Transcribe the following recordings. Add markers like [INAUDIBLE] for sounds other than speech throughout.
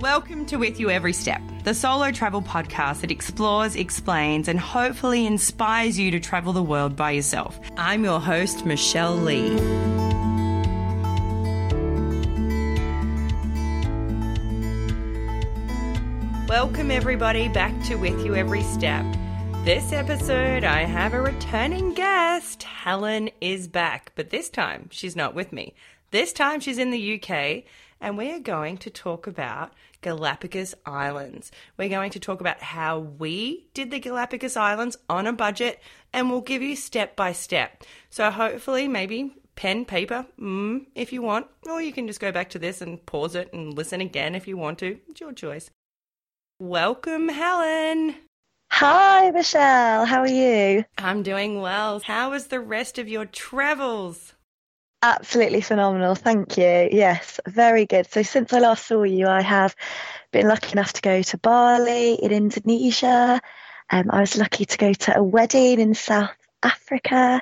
Welcome to With You Every Step, the solo travel podcast that explores, explains, and hopefully inspires you to travel the world by yourself. I'm your host, Michelle Lee. Welcome, everybody, back to With You Every Step. This episode, I have a returning guest. Helen is back, but this time she's not with me. This time she's in the UK, and we are going to talk about Galapagos Islands. We're going to talk about how we did the Galapagos Islands on a budget, and we'll give you step by step. So, hopefully, maybe pen, paper, mm, if you want, or you can just go back to this and pause it and listen again if you want to. It's your choice. Welcome, Helen. Hi, Michelle. How are you? I'm doing well. How was the rest of your travels? Absolutely phenomenal. Thank you. Yes, very good. So, since I last saw you, I have been lucky enough to go to Bali in Indonesia. Um, I was lucky to go to a wedding in South Africa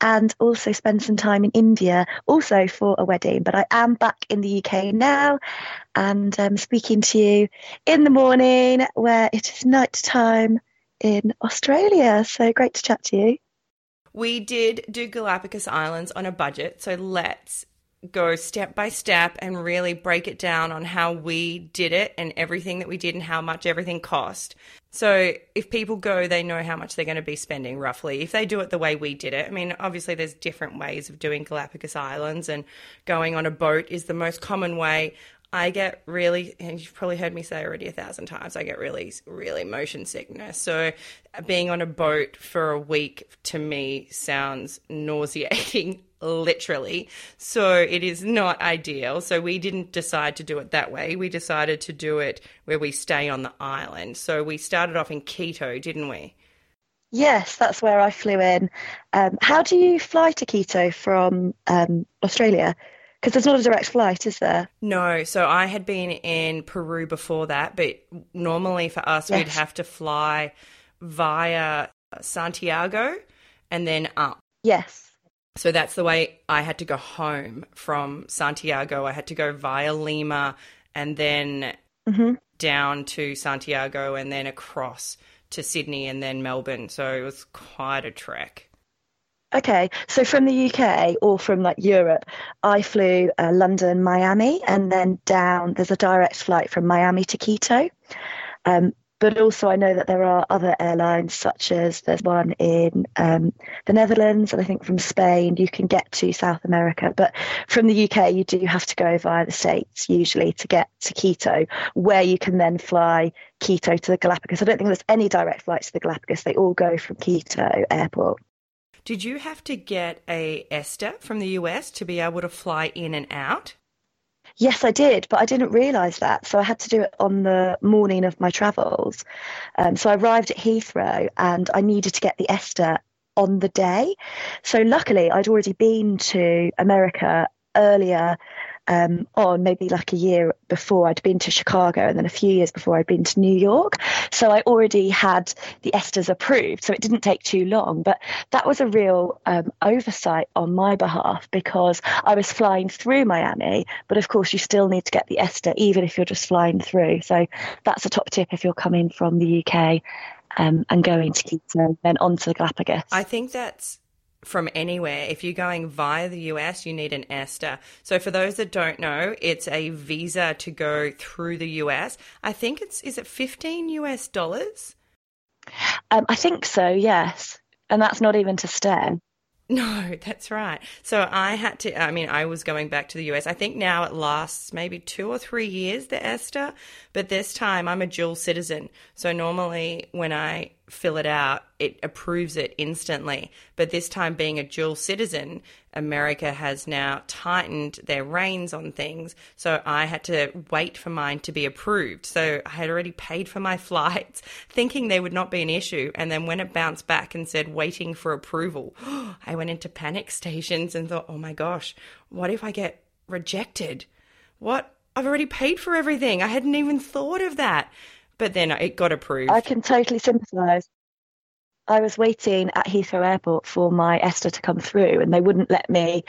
and also spend some time in India, also for a wedding. But I am back in the UK now and um, speaking to you in the morning where it is night time in Australia. So great to chat to you. We did do Galapagos Islands on a budget, so let's go step by step and really break it down on how we did it and everything that we did and how much everything cost. So if people go, they know how much they're going to be spending roughly. If they do it the way we did it, I mean, obviously there's different ways of doing Galapagos Islands, and going on a boat is the most common way. I get really, and you've probably heard me say already a thousand times, I get really, really motion sickness. So being on a boat for a week to me sounds nauseating, [LAUGHS] literally. So it is not ideal. So we didn't decide to do it that way. We decided to do it where we stay on the island. So we started off in Quito, didn't we? Yes, that's where I flew in. Um, how do you fly to Quito from um, Australia? Because there's not a direct flight, is there? No. So I had been in Peru before that, but normally for us, yes. we'd have to fly via Santiago and then up. Yes. So that's the way I had to go home from Santiago. I had to go via Lima and then mm-hmm. down to Santiago and then across to Sydney and then Melbourne. So it was quite a trek. Okay, so from the UK or from like Europe, I flew uh, London, Miami, and then down. There's a direct flight from Miami to Quito. Um, but also, I know that there are other airlines, such as there's one in um, the Netherlands, and I think from Spain you can get to South America. But from the UK, you do have to go via the States usually to get to Quito, where you can then fly Quito to the Galapagos. I don't think there's any direct flights to the Galapagos, they all go from Quito Airport. Did you have to get a ESTA from the US to be able to fly in and out? Yes, I did, but I didn't realise that. So I had to do it on the morning of my travels. Um, so I arrived at Heathrow and I needed to get the ESTA on the day. So luckily, I'd already been to America earlier um, on, maybe like a year before I'd been to Chicago, and then a few years before I'd been to New York. So I already had the ESTAs approved, so it didn't take too long. But that was a real um, oversight on my behalf because I was flying through Miami, but of course you still need to get the ESTA even if you're just flying through. So that's a top tip if you're coming from the UK um, and going to Quito, then on to the Galapagos. I think that's from anywhere. If you're going via the US, you need an ESTA. So for those that don't know, it's a visa to go through the US. I think it's is it 15 US dollars? Um, I think so, yes. And that's not even to stay. [LAUGHS] No, that's right. So I had to, I mean, I was going back to the US. I think now it lasts maybe two or three years, the ESTA, but this time I'm a dual citizen. So normally when I fill it out, it approves it instantly. But this time, being a dual citizen, America has now tightened their reins on things. So I had to wait for mine to be approved. So I had already paid for my [LAUGHS] flights, thinking there would not be an issue. And then when it bounced back and said waiting for approval, [GASPS] I went into panic [LAUGHS] stations and thought, oh my gosh, what if I get rejected? What? I've already paid for everything. I hadn't even thought of that but then it got approved. I can totally sympathise. I was waiting at Heathrow Airport for my ESTA to come through, and they wouldn't let me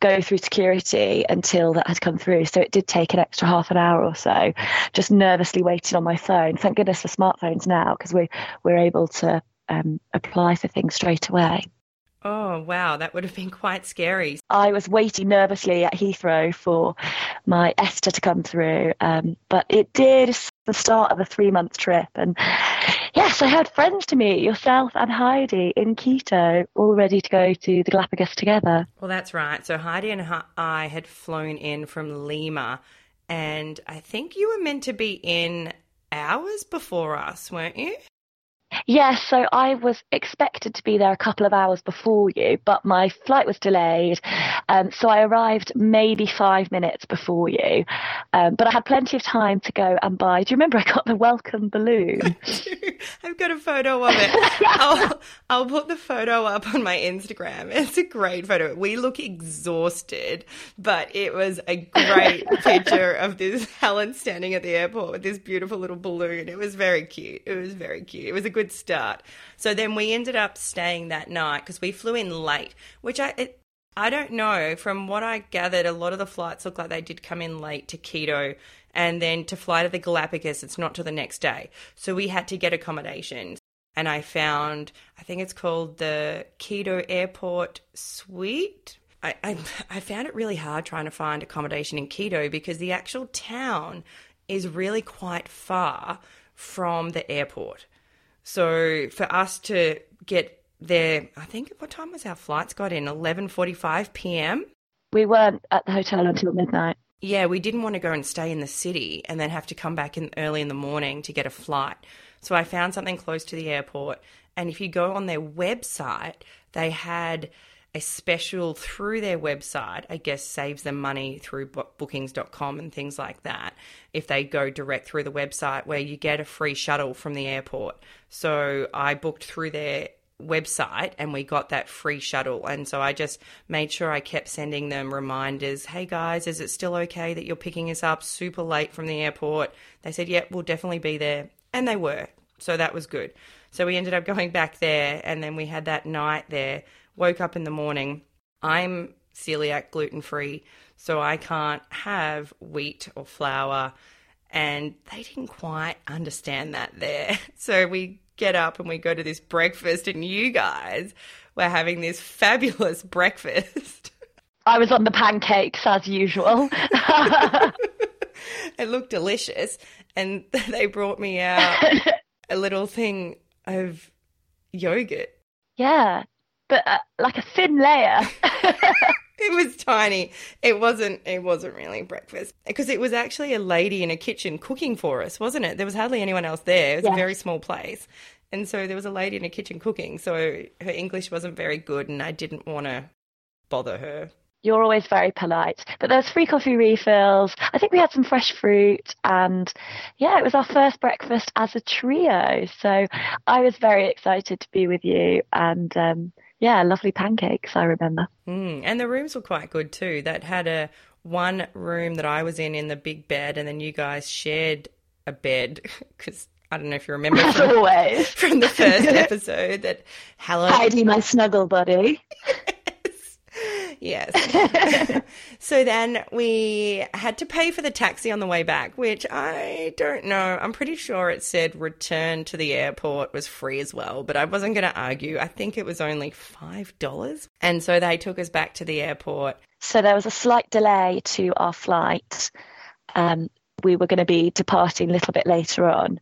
go through security until that had come through. So it did take an extra half an hour or so, just nervously waiting on my phone. Thank goodness for smartphones now because we we're able to um, apply for things straight away. Oh, wow. That would have been quite scary. I was waiting nervously at Heathrow for my ESTA to come through, um, but it did the start of a three month trip. And yes, I had friends to meet, yourself and Heidi in Quito, all ready to go to the Galapagos together. Well, that's right. So Heidi and I had flown in from Lima, and I think you were meant to be in hours before us, weren't you? Yes, so I was expected to be there a couple of hours before you, but my flight was delayed. Um, so I arrived maybe five minutes before you. Um, but I had plenty of time to go and buy. Do you remember I got the welcome balloon? [LAUGHS] I've got a photo of it. [LAUGHS] I'll, I'll put the photo up on my Instagram. [LAUGHS] It's a great photo. We look exhausted, but it was a great picture of this Helen standing at the airport with this beautiful little balloon. It was very cute. It was very cute. It was a good start. So then we ended up staying that night because we flew in late, which I it, I don't know. From what I gathered, a lot of the flights look like they did come in late to Quito, and then to fly to the Galapagos, it's not till the next day. So we had to get accommodations. And I found, I think it's called the Quito Airport Suite. I, I, I found it really hard trying to find accommodation in Quito because the actual town is really quite far from the airport. So for us to get there, I think what time was our flights got in? 11:45 p.m. We weren't at the hotel until midnight. Yeah, we didn't want to go and stay in the city and then have to come back in early in the morning to get a flight. So I found something close to the airport and if you go on their website, they had a special through their website, I guess saves them money through bookings.com and things like that. If they go direct through the website where you get a free shuttle from the airport. So I booked through their website and we got that free shuttle. And so I just made sure I kept sending them reminders Hey guys, is it still okay that you're picking us up super late from the airport? They said, Yep, yeah, we'll definitely be there. And they were. So that was good. So we ended up going back there and then we had that night there woke up in the morning. I'm celiac, gluten free, so I can't have wheat or flour. And they didn't quite understand that there. [LAUGHS] So we get up and we go to this breakfast, and you guys were having this fabulous [LAUGHS] breakfast. I was on the pancakes as usual. [LAUGHS] it looked delicious. And they brought me out a little thing of yogurt. Yeah but uh, like a thin layer. [LAUGHS] [LAUGHS] it was tiny. It wasn't. It wasn't really breakfast because it was actually a lady in a kitchen cooking for us, wasn't it? There was hardly anyone else there. It was yes. a very small place, and so there was a lady in a kitchen cooking. So her English wasn't very good, and I didn't want to bother her. You're always very polite. But there was free coffee refills. I think we had some fresh fruit, and yeah, it was our first breakfast as a trio. So I was very excited to be with you, and um, yeah, lovely pancakes, I remember. Mm, and the rooms were quite good too. That had a one room that I was in in the big bed, and then you guys shared a bed [LAUGHS] because I don't know if you remember from, from the first [LAUGHS] episode that Helen Heidi, my snuggle buddy. [LAUGHS] [LAUGHS] Yes. [LAUGHS] so then we had to pay for the taxi on the way back, which I don't know. I'm pretty sure it said return to the airport was free as well, but I wasn't going to argue. I think it was only $5. And so they took us back to the airport. So there was a slight delay to our flight. Um, we were going to be departing a little bit later on.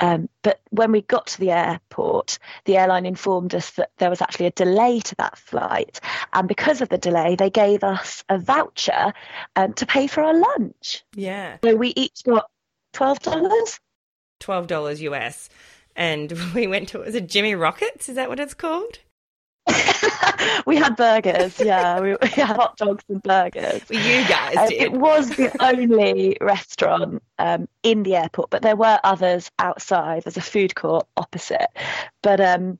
Um, but when we got to the airport, the airline informed us that there was actually a delay to that flight. And because of the delay, they gave us a voucher um, to pay for our lunch. Yeah. So we each got $12. $12 US. And [LAUGHS] we went to, was it Jimmy Rockets? Is that what it's called? [LAUGHS] we had burgers, yeah. We, [LAUGHS] we, had hot dogs and burgers. Well, you guys um, It was the only restaurant um, in the airport, but there were others outside. There's a food court opposite. But um,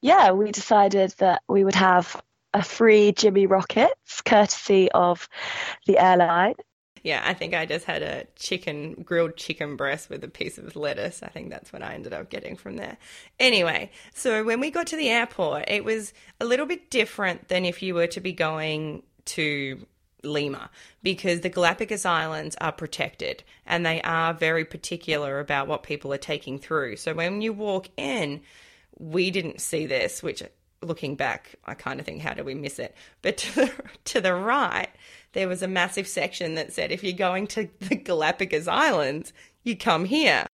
yeah, we decided that we would have a free Jimmy Rockets, courtesy of the airline. Yeah, I think I just had a chicken, grilled chicken breast with a piece of lettuce. I think that's what I ended up getting from there. Anyway, so when we got to the airport, it was a little bit different than if you were to be going to Lima because the Galapagos Islands are protected and they are very particular about what people are taking through. So when you walk in, we didn't see this, which looking back, I kind of think, how did we miss it? But to the, [LAUGHS] to the right, there was a massive section that said, if you're going to the Galapagos Islands, you come here.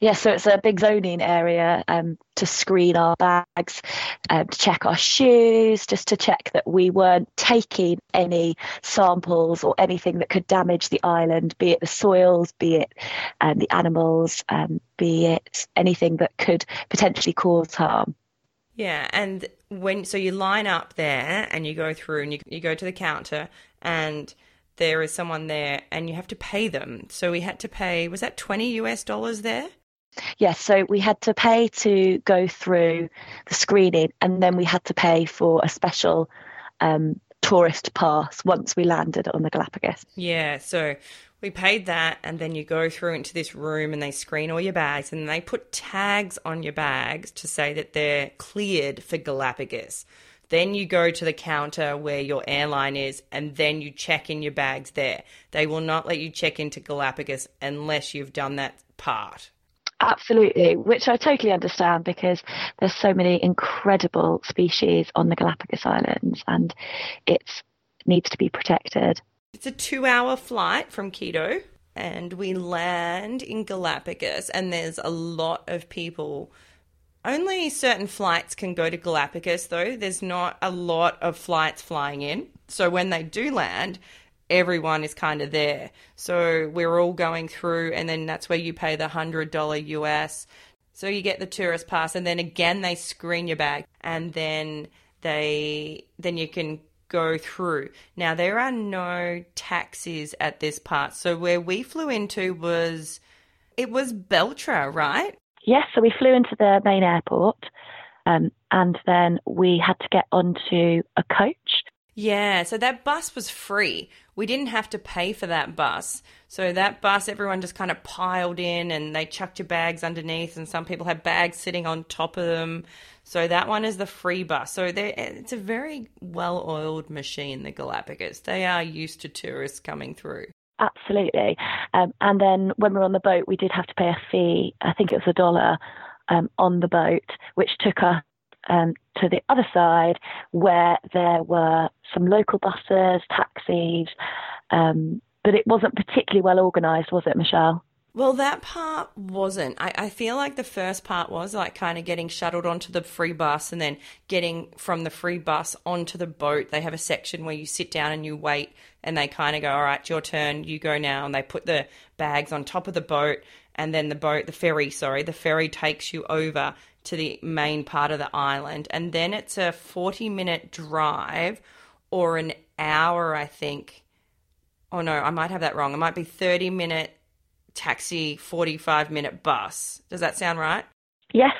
Yeah, so it's a big zoning area um, to screen our bags, um, to check our shoes, just to check that we weren't taking any samples or anything that could damage the island, be it the soils, be it um, the animals, um, be it anything that could potentially cause harm. Yeah, and when so you line up there and you go through and you, you go to the counter and there is someone there and you have to pay them. So we had to pay was that 20 US dollars there? Yes, so we had to pay to go through the screening and then we had to pay for a special um, tourist pass once we landed on the Galapagos. Yeah, so we paid that and then you go through into this room and they screen all your bags and they put tags on your bags to say that they're cleared for Galapagos. Then you go to the counter where your airline is and then you check in your bags there. They will not let you check into Galapagos unless you've done that part. Absolutely, which I totally understand because there's so many incredible species on the Galapagos Islands and it needs to be protected. It's a two hour flight from Quito, and we land in Galapagos, and there's a lot of people. Only certain flights can go to Galapagos, though. There's not a lot of flights flying in. So when they do land, everyone is kind of there. So we're all going through, and then that's where you pay the $100 US. So you get the tourist pass, and then again, they screen your bag, and then they then you can go through. Now, there are no taxis at this part. So, where we flew into was, it was Beltra, right? Yes, so we flew into the main airport um, and then we had to get onto a coach. Yeah, so that bus was free. We didn't have to pay for that bus. So that bus, everyone just kind of piled in and they chucked your bags underneath, and some people had bags sitting on top of them. So that one is the free bus. So it's a very well oiled machine, the Galapagos. They are used to tourists coming through. Absolutely. Um, and then when we were on the boat, we did have to pay a fee. I think it was a dollar um, on the boat, which took us um, to the other side where there were some local buses, taxis, um, but it wasn't particularly well organised, was it, Michelle? Well, that part wasn't. I, I feel like the first part was like kind of getting shuttled onto the free bus and then getting from the free bus onto the boat. They have a section where you sit down and you wait, and they kind of go, All right, your turn, you go now. And they put the bags on top of the boat, and then the boat, the ferry, sorry, the ferry takes you over to the main part of the island. And then it's a 40 minute drive or an hour, I think. Oh no, I might have that wrong. It might be 30 minute taxi 45 minute bus. Does that sound right? Yes.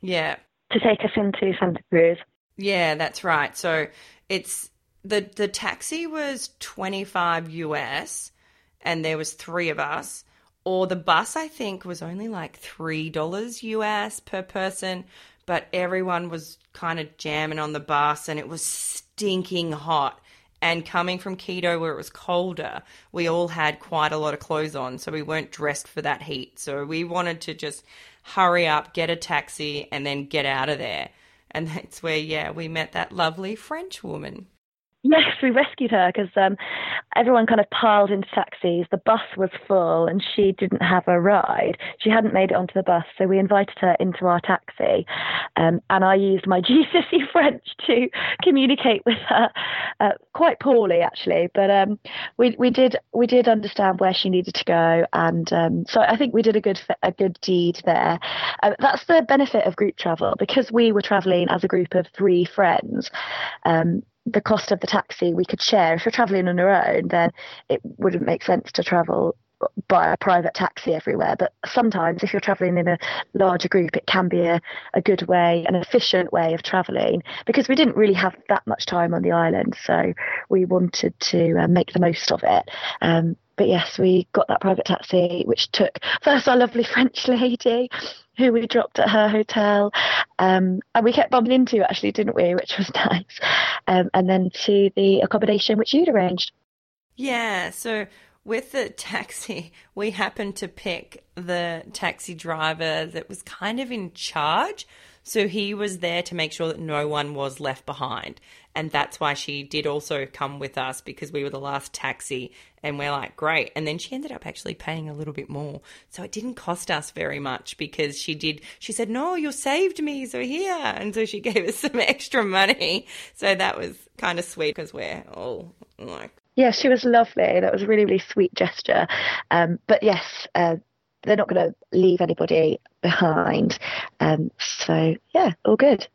Yeah. To take us into Santa Cruz. Yeah, that's right. So it's the the taxi was 25 US and there was 3 of us or the bus I think was only like $3 US per person, but everyone was kind of jamming on the bus and it was stinking hot and coming from Quito where it was colder, we all had quite a lot of clothes on, so we weren't dressed for that heat. So we wanted to just hurry up, get a taxi, and then get out of there. And [LAUGHS] that's where, yeah, we met that lovely French woman. Yes, we rescued her because um, everyone kind of piled into taxis. The bus was full and she didn't have a ride. She hadn't made it onto the bus, so we invited her into our taxi. Um, and I used my [LAUGHS] GCSE French to communicate with her, uh, quite poorly actually, but um, we we did we did understand where she needed to go, and um, so I think we did a good a good deed there. Uh, that's the benefit of group travel because we were travelling as a group of three friends. The cost of the taxi we could share. If you're traveling on your own, then it wouldn't make sense to travel by a private taxi everywhere. But sometimes, if you're traveling in a larger group, it can be a, a good way, an efficient way of traveling because we didn't really have that much time on the island. So we wanted to uh, make the most of it. Um, but yes, we got that private taxi, which took first our lovely [LAUGHS] French lady, who we dropped at her hotel, um, and we kept bumping into actually, didn't we? Which was [LAUGHS] nice. Um, and then to the accommodation which you'd arranged. Yeah. So with the [LAUGHS] taxi, we happened to pick the taxi driver that was kind of in charge. So he was there to make sure that no one was left behind. And that's why she did also come with us because we were the last taxi. And we're like, great. And then she ended up actually paying a little bit more. So it didn't cost us very much because she did, she said, no, you saved me. So here. And so she [LAUGHS] gave us some extra money. So that was kind of sweet because we're all like, yeah, she was lovely. That was a really, really sweet gesture. Um, but yes, uh, they're not going to leave anybody behind. Um, so yeah, all good.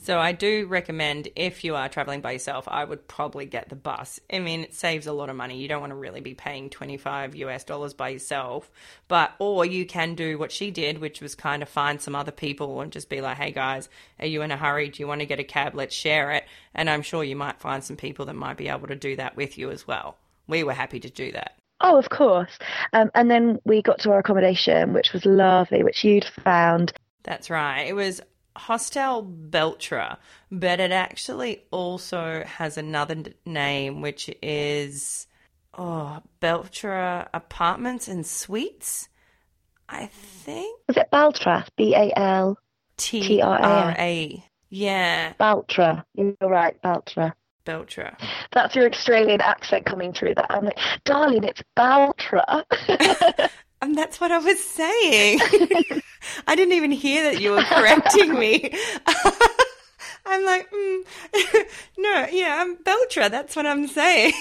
So I do recommend if you are traveling by yourself, I would probably get the bus. I mean, it saves a lot of money. You don't want to really be paying 25 US dollars by yourself, but or you can do what she did, which was kind of find some other people and just be like, "Hey guys, are you in a hurry? Do you want to get a cab? Let's share it." And I'm sure you might find some people that might be able to do that with you as well. We were happy to do that. Oh, of course. Um, and then we got to our accommodation, which was lovely, which you'd found. That's right. It was Hostel Beltra, but it actually also has another name, which is oh Beltra Apartments and Suites. I think. Was it Baltra? B A L T R A. Yeah. Baltra. You're right, Baltra. Beltra. That's your Australian accent coming through that. I'm like, darling, it's Baltra. [LAUGHS] and that's what I was saying. [LAUGHS] I didn't even hear that you were correcting me. [LAUGHS] I'm like, mm, no, yeah, I'm Beltra. That's what I'm saying.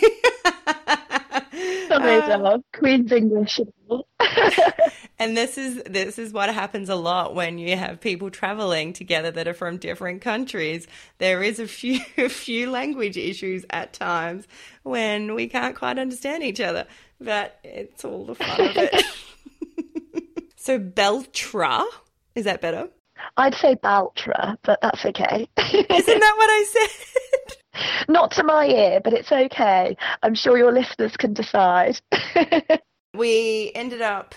Uh, Queen's English. [LAUGHS] and this is this is what happens a lot when you have people traveling together that are from different countries. There is a few [LAUGHS] a few language issues at times when we can't quite understand each other, but it's all the fun of it. [LAUGHS] so Beltra, is that better? I'd say Baltra, but that's okay. Isn't that what I said? Not to my ear, but it's okay. I'm sure your listeners can decide. [LAUGHS] we ended up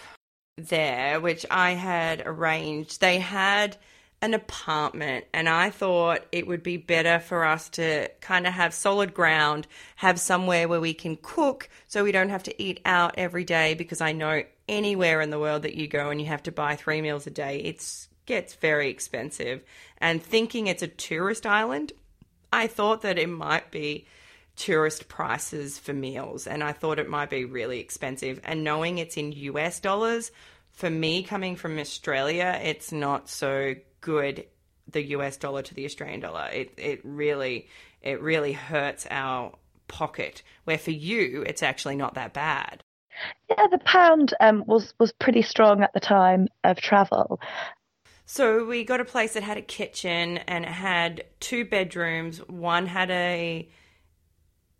there, which I had arranged. They had an apartment, and I thought it would be better for us to kind of have solid ground, have somewhere where we can cook so we don't have to eat out every day because I know anywhere in the world that you go and you have to buy three meals a day, it gets very expensive. And thinking it's a tourist island, I thought that it might be tourist prices for meals and I thought it might be really expensive. And knowing it's in US dollars, for me coming from Australia, it's not so good the US dollar to the Australian dollar. It it really it really hurts our pocket. Where for you it's actually not that bad. Yeah, the pound um, was was pretty strong at the time of travel, so we got a place that had a kitchen and it had two bedrooms. One had a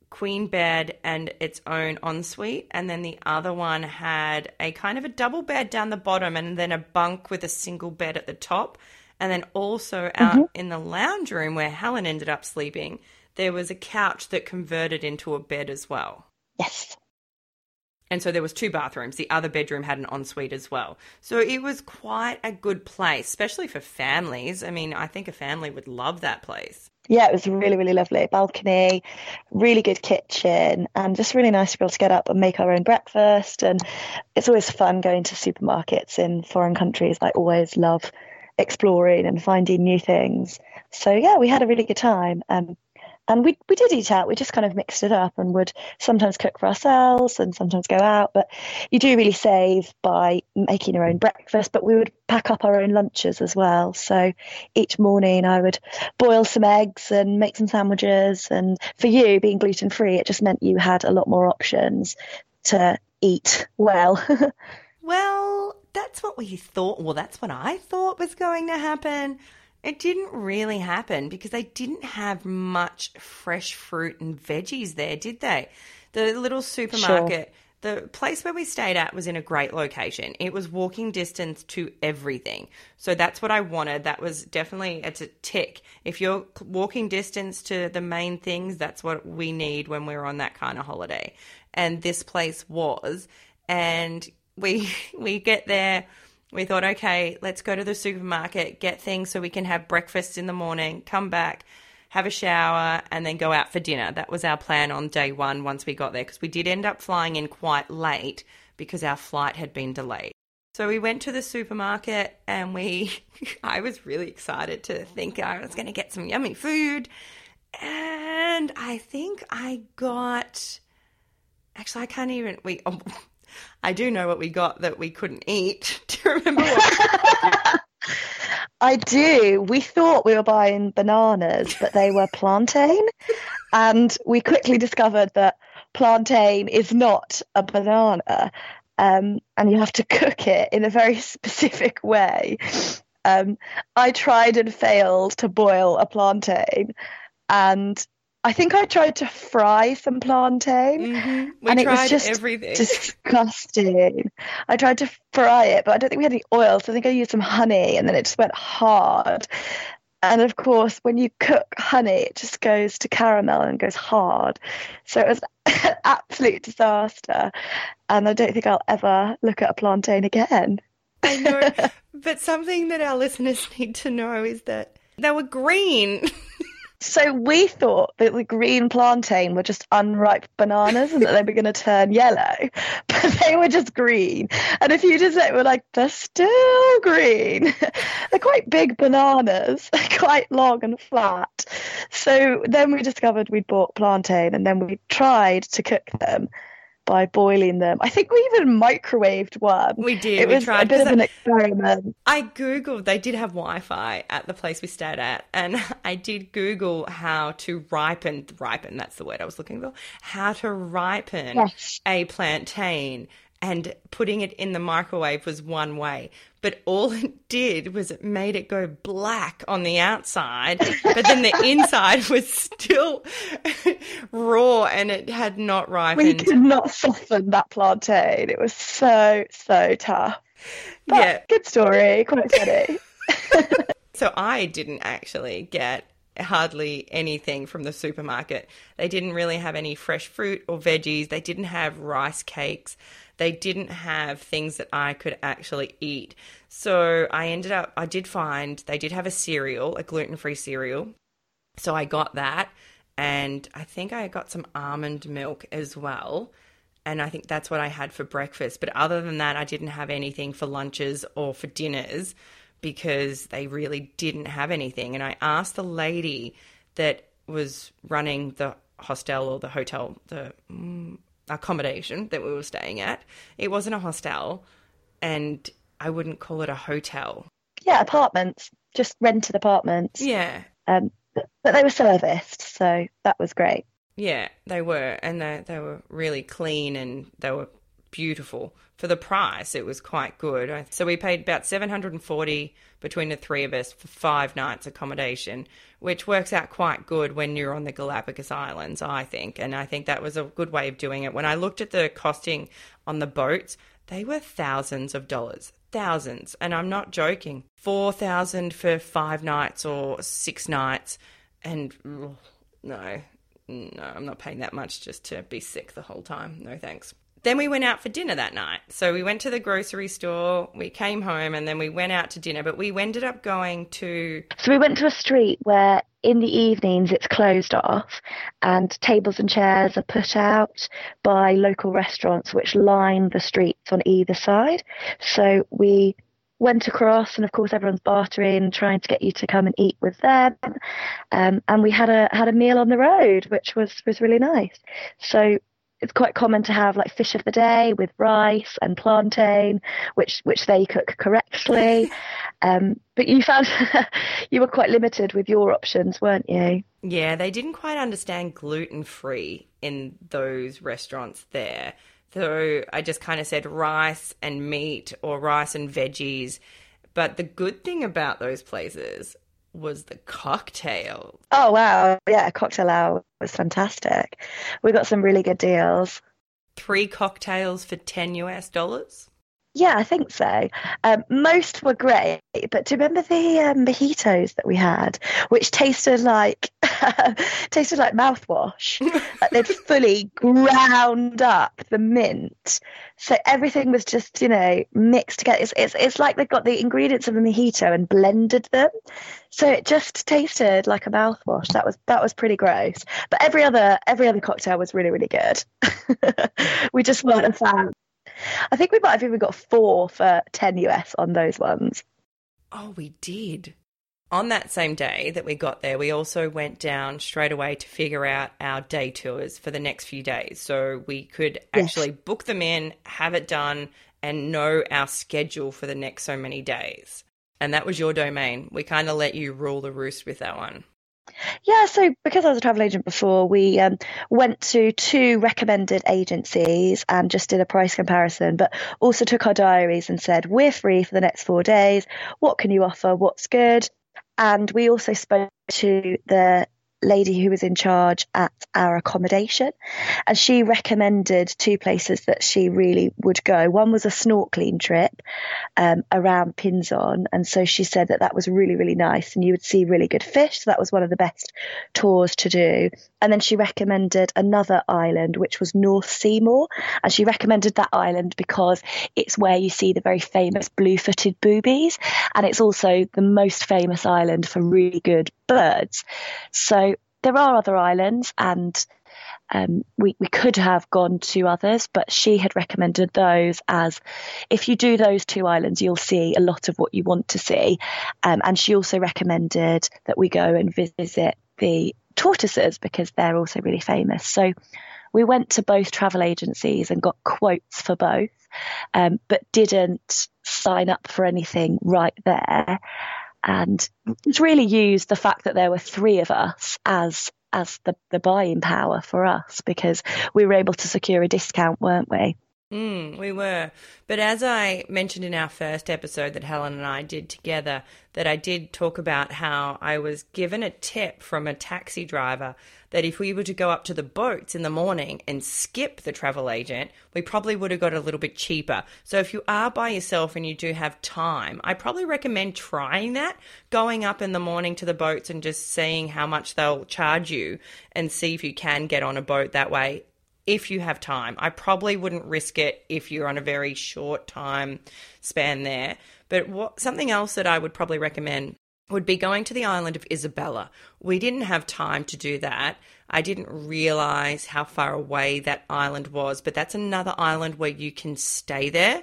queen bed and its own ensuite, and then the other one had a kind of a double bed down the bottom and then a bunk with a single bed at the top. And then also out mm-hmm. in the lounge room where Helen ended up sleeping, there was a couch that converted into a bed as well. Yes. And so there was two bathrooms. The other bedroom had an ensuite as well. So it was quite a good place, especially for families. I mean, I think a family would love that place. Yeah, it was really, really lovely. Balcony, really good kitchen, and just really nice to be able to get up and make our own breakfast. And it's always fun going to supermarkets in foreign countries. I always love exploring and finding new things. So yeah, we had a really good time. Um, and we we did eat out. We just kind of mixed it up and would sometimes cook for ourselves and sometimes go out. But you do really save by making your own breakfast. But we would pack up our own lunches as well. So each morning I would boil some eggs and make some sandwiches. And for you, being gluten free, it just meant you had a lot more options to eat well. [LAUGHS] well, that's what we thought. Well, that's what I thought was going to happen. It didn't really happen because they didn't have much fresh fruit and veggies there, did they? The little supermarket, the place where we stayed at was in a great location. It was walking distance to everything. So that's what I wanted. That was definitely it's a tick. If you're walking distance to the main things, that's what we need when we're on that kind of holiday. And this place was and we [LAUGHS] we get there we thought okay, let's go to the supermarket, get things so we can have breakfast in the morning, come back have a shower, and then go out for dinner. That was our plan on day one once we got there because we did end up flying in quite late because our flight had been delayed. So we went to the supermarket and we, [LAUGHS] I was really excited to think I was going to get some yummy food. And I think I got, actually, I can't even, we, oh, I do know what we got that we couldn't eat. [LAUGHS] Do you remember what? [LAUGHS] I do. We thought we were buying bananas, but they were plantain. and we quickly discovered that plantain is not a banana. Um, and you have to cook it in a very [LAUGHS] specific way. Um, I tried and failed to boil a plantain, and I think I tried to fry some plantain, mm-hmm. we and it was just everything. disgusting. I tried to fry it, but I don't think we had any oil, so I think I used some honey, and then it just went hard. And of course, when you cook honey, it just goes to caramel and goes hard. So it was [LAUGHS] an absolute disaster. And I don't think I'll ever look at a plantain again. I know, [LAUGHS] but something that our listeners [LAUGHS] need to know is that they were green. So we thought that the green plantain were just unripe bananas and that they were going to turn yellow, [LAUGHS] but they were just green. And if you just say, we're like, they're still green. [LAUGHS] they're quite big bananas, [LAUGHS] quite long and flat. So then we discovered we'd bought plantain and then we tried to cook them by boiling them. I think we even microwaved one. We did. It we was tried a bit of an experiment. I googled. They did have Wi-Fi at the place we stayed at, and [LAUGHS] I did Google how to ripen. Ripen. That's the word I was looking for. How to ripen Yes. a plantain, and putting it in the microwave was one way. But all [LAUGHS] it did was it made it go black on the outside, but then the inside [LAUGHS] was still [LAUGHS] raw and it had not ripened. We could not soften that plantain. It was so, so tough. But Yeah. good story, quite funny. So I didn't actually get hardly anything from the supermarket. They didn't really have any fresh fruit or veggies. They didn't have rice cakes. They didn't have things that I could actually eat. So I ended up, I did find they did have a cereal, a gluten free cereal. So I got that. And I think I got some almond milk as well. And I think that's what I had for breakfast. But other than that, I didn't have anything for lunches or for dinners because they really didn't have anything. And I asked the lady that was running the hostel or the hotel, the mm, accommodation that we were staying at. It wasn't a hostel, and I wouldn't call it a hotel. Yeah, apartments, just rented apartments. Yeah, Um, but they were serviced, so that was great. Yeah, they were, and they they were really clean and they were beautiful for the price. It was quite good. So we paid about seven hundred and forty between the three of us for five nights accommodation, which works out quite good when you're on the Galapagos Islands, I think. And I think that was a good way of doing it. When I looked at the costing on the boats, they were thousands of dollars. Thousands. And I'm not joking. Four thousand for five nights or six nights. And no, no, I'm not paying that much just to be sick the whole time. No thanks. Then we went out for dinner that night. So we went to the grocery store, we came home, and then we went out to dinner. But we ended up going to, So we went to a street where in the evenings it's closed off and tables and chairs are put out by local restaurants which line the streets on either side. So we went across and of course everyone's bartering trying to get you to come and eat with them um, and we had a had a meal on the road which was was really nice so it's quite common to have like fish of the day with rice and plantain which which they cook correctly [LAUGHS] um, but you found [LAUGHS] you were quite limited with your options weren't you yeah, they didn't quite understand gluten free in those restaurants there. So I just kind of said rice and meat or rice and veggies. But the good thing about those places was the cocktail. oh wow yeah cocktail hour was fantastic we got some really good deals three cocktails for 10 US dollars. Yeah, I think so. Um, most were great, but do you remember the um, mojitos that we had, which tasted like [LAUGHS] tasted like mouthwash? [LAUGHS] like they'd fully ground up the mint, so everything was just you know mixed together. It's, it's it's like they've got the ingredients of a mojito and blended them, so it just tasted like a mouthwash. That was that was pretty gross. But every other every other cocktail was really really good. [LAUGHS] we just weren't a fan I think we might have even got four for 10 US on those ones. Oh, we did. On that same day that we got there, we also went down straight away to figure out our day tours for the next few days. So we could actually yes. book them in, have it done, and know our schedule for the next so many days. And that was your domain. We kind of let you rule the roost with that one. Yeah, so because I was a travel agent before, we um, went to two recommended agencies and just did a price comparison, but also took our diaries and said, We're free for the next four days. What can you offer? What's good? And we also spoke to the lady who was in charge at our accommodation and she recommended two places that she really would go. One was a snorkeling trip um, around Pinzon and so she said that that was really really nice and you would see really good fish. So that was one of the best tours to do and then she recommended another island which was north seymour. And she recommended that island because it's where you see the very famous blue-footed boobies. And it's also the most famous island for really good birds. So there are other islands and um, we, we could have gone to others, but she had recommended those as if you do those two islands, you'll see a lot of what you want to see. Um, and she also recommended that we go and visit the tortoises because they're also really famous. So we went to both travel agencies and got quotes for both, um, but didn't sign up for anything right there and really used the fact that there were three of us as as the, the buying power for us because we were able to secure a discount, weren't we? Mm, we were. But as I mentioned in our first episode that Helen and I did together, that I did talk about how I was given a tip from a taxi driver that if we were to go up to the boats in the morning and skip the travel agent, we probably would have got a little bit cheaper. So if you are by yourself and you do have time, I probably recommend trying that, going up in the morning to the boats and just seeing how much they'll charge you and see if you can get on a boat that way if you have time. I probably wouldn't risk it if you're on a very short time span there. But what, something else that I would probably recommend would be going to the island of Isabella. We didn't have time to do that. I didn't realize how far away that island was, but that's another island where you can stay there.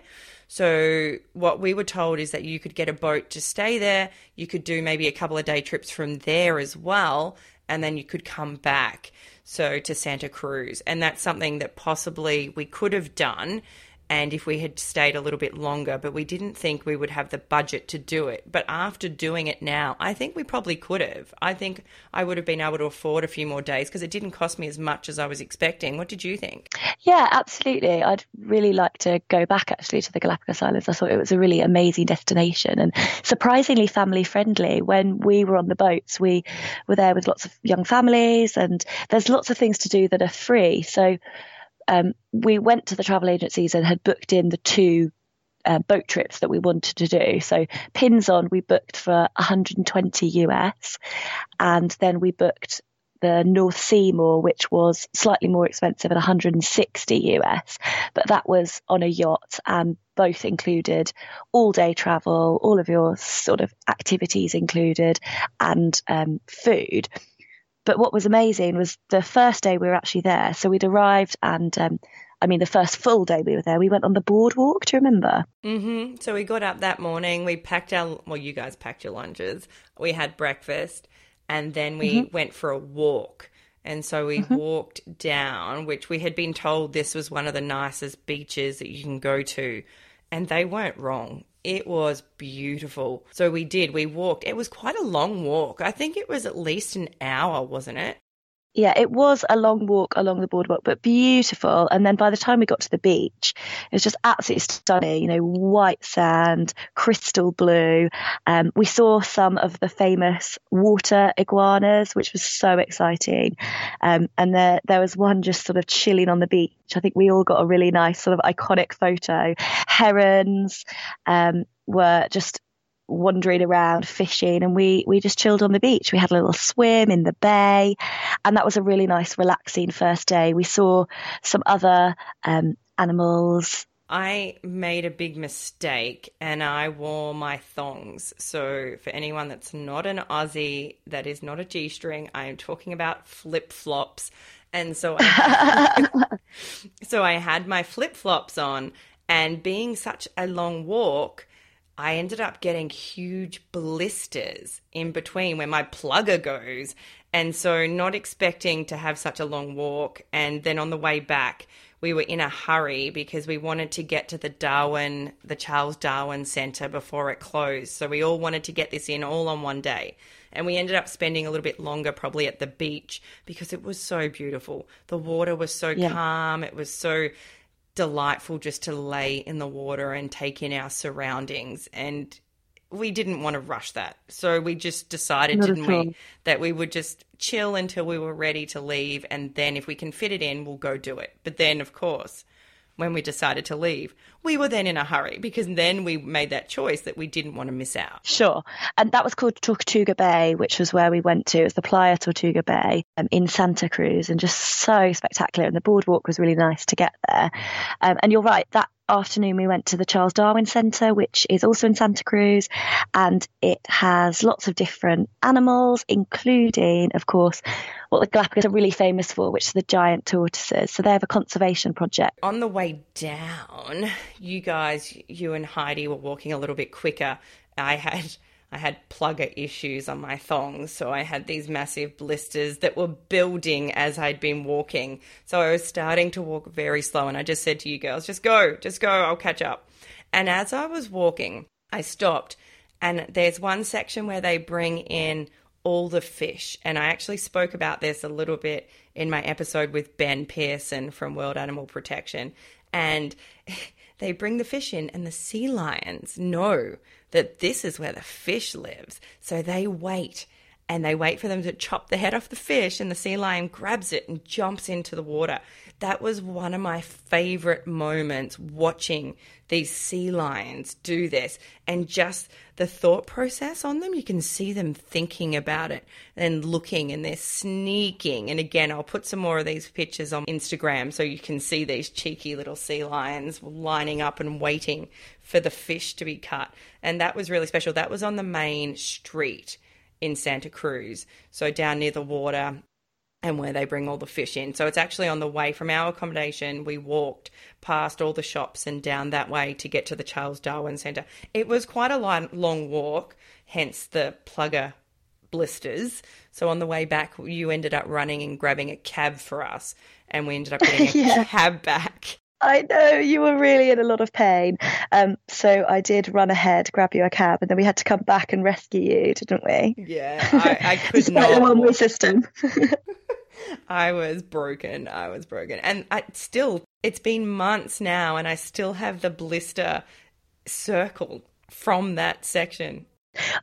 So, what we were told is that you could get a boat to stay there. You could do maybe a couple of day trips from there as well, and then you could come back so to Santa Cruz. And that's something that possibly we could have done and if we had stayed a little bit longer, but we didn't think we would have the budget to do it. But after doing it now, I think we probably could have. I think I would have been able to afford a few more days because it didn't cost me as much as I was expecting. What did you think? Yeah, absolutely. I'd really like to go back actually to the Galapagos Islands. I thought it was a really amazing destination and surprisingly family friendly. When we were on the boats, we were there with lots of young families and there's lots of things to do that are free. So um, we went to the travel agencies and had booked in the two uh, boat trips that we wanted to do. So Pinzon, we booked for 120 US, and then we booked the North Seymour, which was slightly more expensive at 160 US, but that was on a yacht and both included all day travel, all of your sort of activities included, and um, food. But what was amazing was the first day we were actually there. So we'd arrived, and um, I mean, the first full day we were there, we went on the boardwalk. Do you remember? Mm-hmm. So we got up that morning. We packed our well, you guys packed your lunches. We had breakfast, and then we mm-hmm. went for a walk. And so we mm-hmm. walked down, which we had been told this was one of the nicest beaches that you can go to. And they weren't wrong. It was beautiful. So we did, we walked. It was quite a long walk. I think it was at least an hour, wasn't it? Yeah, it was a long walk along the boardwalk, but beautiful. And then by the time we got to the beach, it was just absolutely stunning. You know, white sand, crystal blue. Um, we saw some of the famous water iguanas, which was so exciting. Um, and there, there was one just sort of chilling on the beach. I think we all got a really nice sort of iconic photo. Herons um, were just wandering around fishing and we we just chilled on the beach we had a little swim in the bay and that was a really nice relaxing first day we saw some other um, animals I made a big mistake and I wore my thongs. So, for anyone that's not an Aussie, that is not a G string, I am talking about flip flops. And so I, [LAUGHS] so I had my flip flops on, and being such a long walk, I ended up getting huge blisters in between where my plugger goes. And so, not expecting to have such a long walk. And then on the way back, we were in a hurry because we wanted to get to the Darwin, the Charles Darwin Centre before it closed. So, we all wanted to get this in all on one day. And we ended up spending a little bit longer probably at the beach because it was so beautiful. The water was so yeah. calm. It was so delightful just to lay in the water and take in our surroundings. And we didn't want to rush that. So we just decided, Not didn't we, that we would just chill until we were ready to leave. And then if we can fit it in, we'll go do it. But then, of course, when we decided to leave, we were then in a hurry because then we made that choice that we didn't want to miss out. Sure. And that was called Tortuga Bay, which was where we went to. It was the Playa Tortuga Bay um, in Santa Cruz and just so spectacular. And the boardwalk was really nice to get there. Um, and you're right, that afternoon we went to the Charles Darwin Centre, which is also in Santa Cruz, and it has lots of different animals, including, of course, what the Galapagos are really famous for, which are the giant tortoises. So they have a conservation project. On the way down, you guys, you and Heidi were walking a little bit quicker. I had I had plugger issues on my thongs, so I had these massive blisters that were building as I'd been walking. So I was starting to walk very slow, and I just said to you girls, just go, just go, I'll catch up. And as I was walking, I stopped, and there's one section where they bring in all the fish. And I actually spoke about this a little bit in my episode with Ben Pearson from World Animal Protection. And [LAUGHS] they bring the fish in, and the sea lions know that this is where the fish lives. So they wait and they wait for them to chop the head off the fish, and the sea lion grabs it and jumps into the water. That was one of my favorite moments watching these sea lions do this and just the thought process on them. You can see them thinking about it and looking, and they're sneaking. And again, I'll put some more of these pictures on Instagram so you can see these cheeky little sea lions lining up and waiting for the fish to be cut. And that was really special. That was on the main street in Santa Cruz, so down near the water and where they bring all the fish in. So it's actually on the way from our accommodation. We walked past all the shops and down that way to get to the Charles Darwin Centre. It was quite a long walk, hence the plugger blisters. So on the way back, you ended up running and grabbing a cab for us, and we ended up getting a [LAUGHS] yeah. cab back. I know you were really in a lot of pain. Um, so I did run ahead, grab you a cab, and then we had to come back and rescue you, didn't we? Yeah, I, I [LAUGHS] could not. the one-way system. [LAUGHS] [LAUGHS] I was broken. I was broken, and I still. It's been months now, and I still have the blister circle from that section.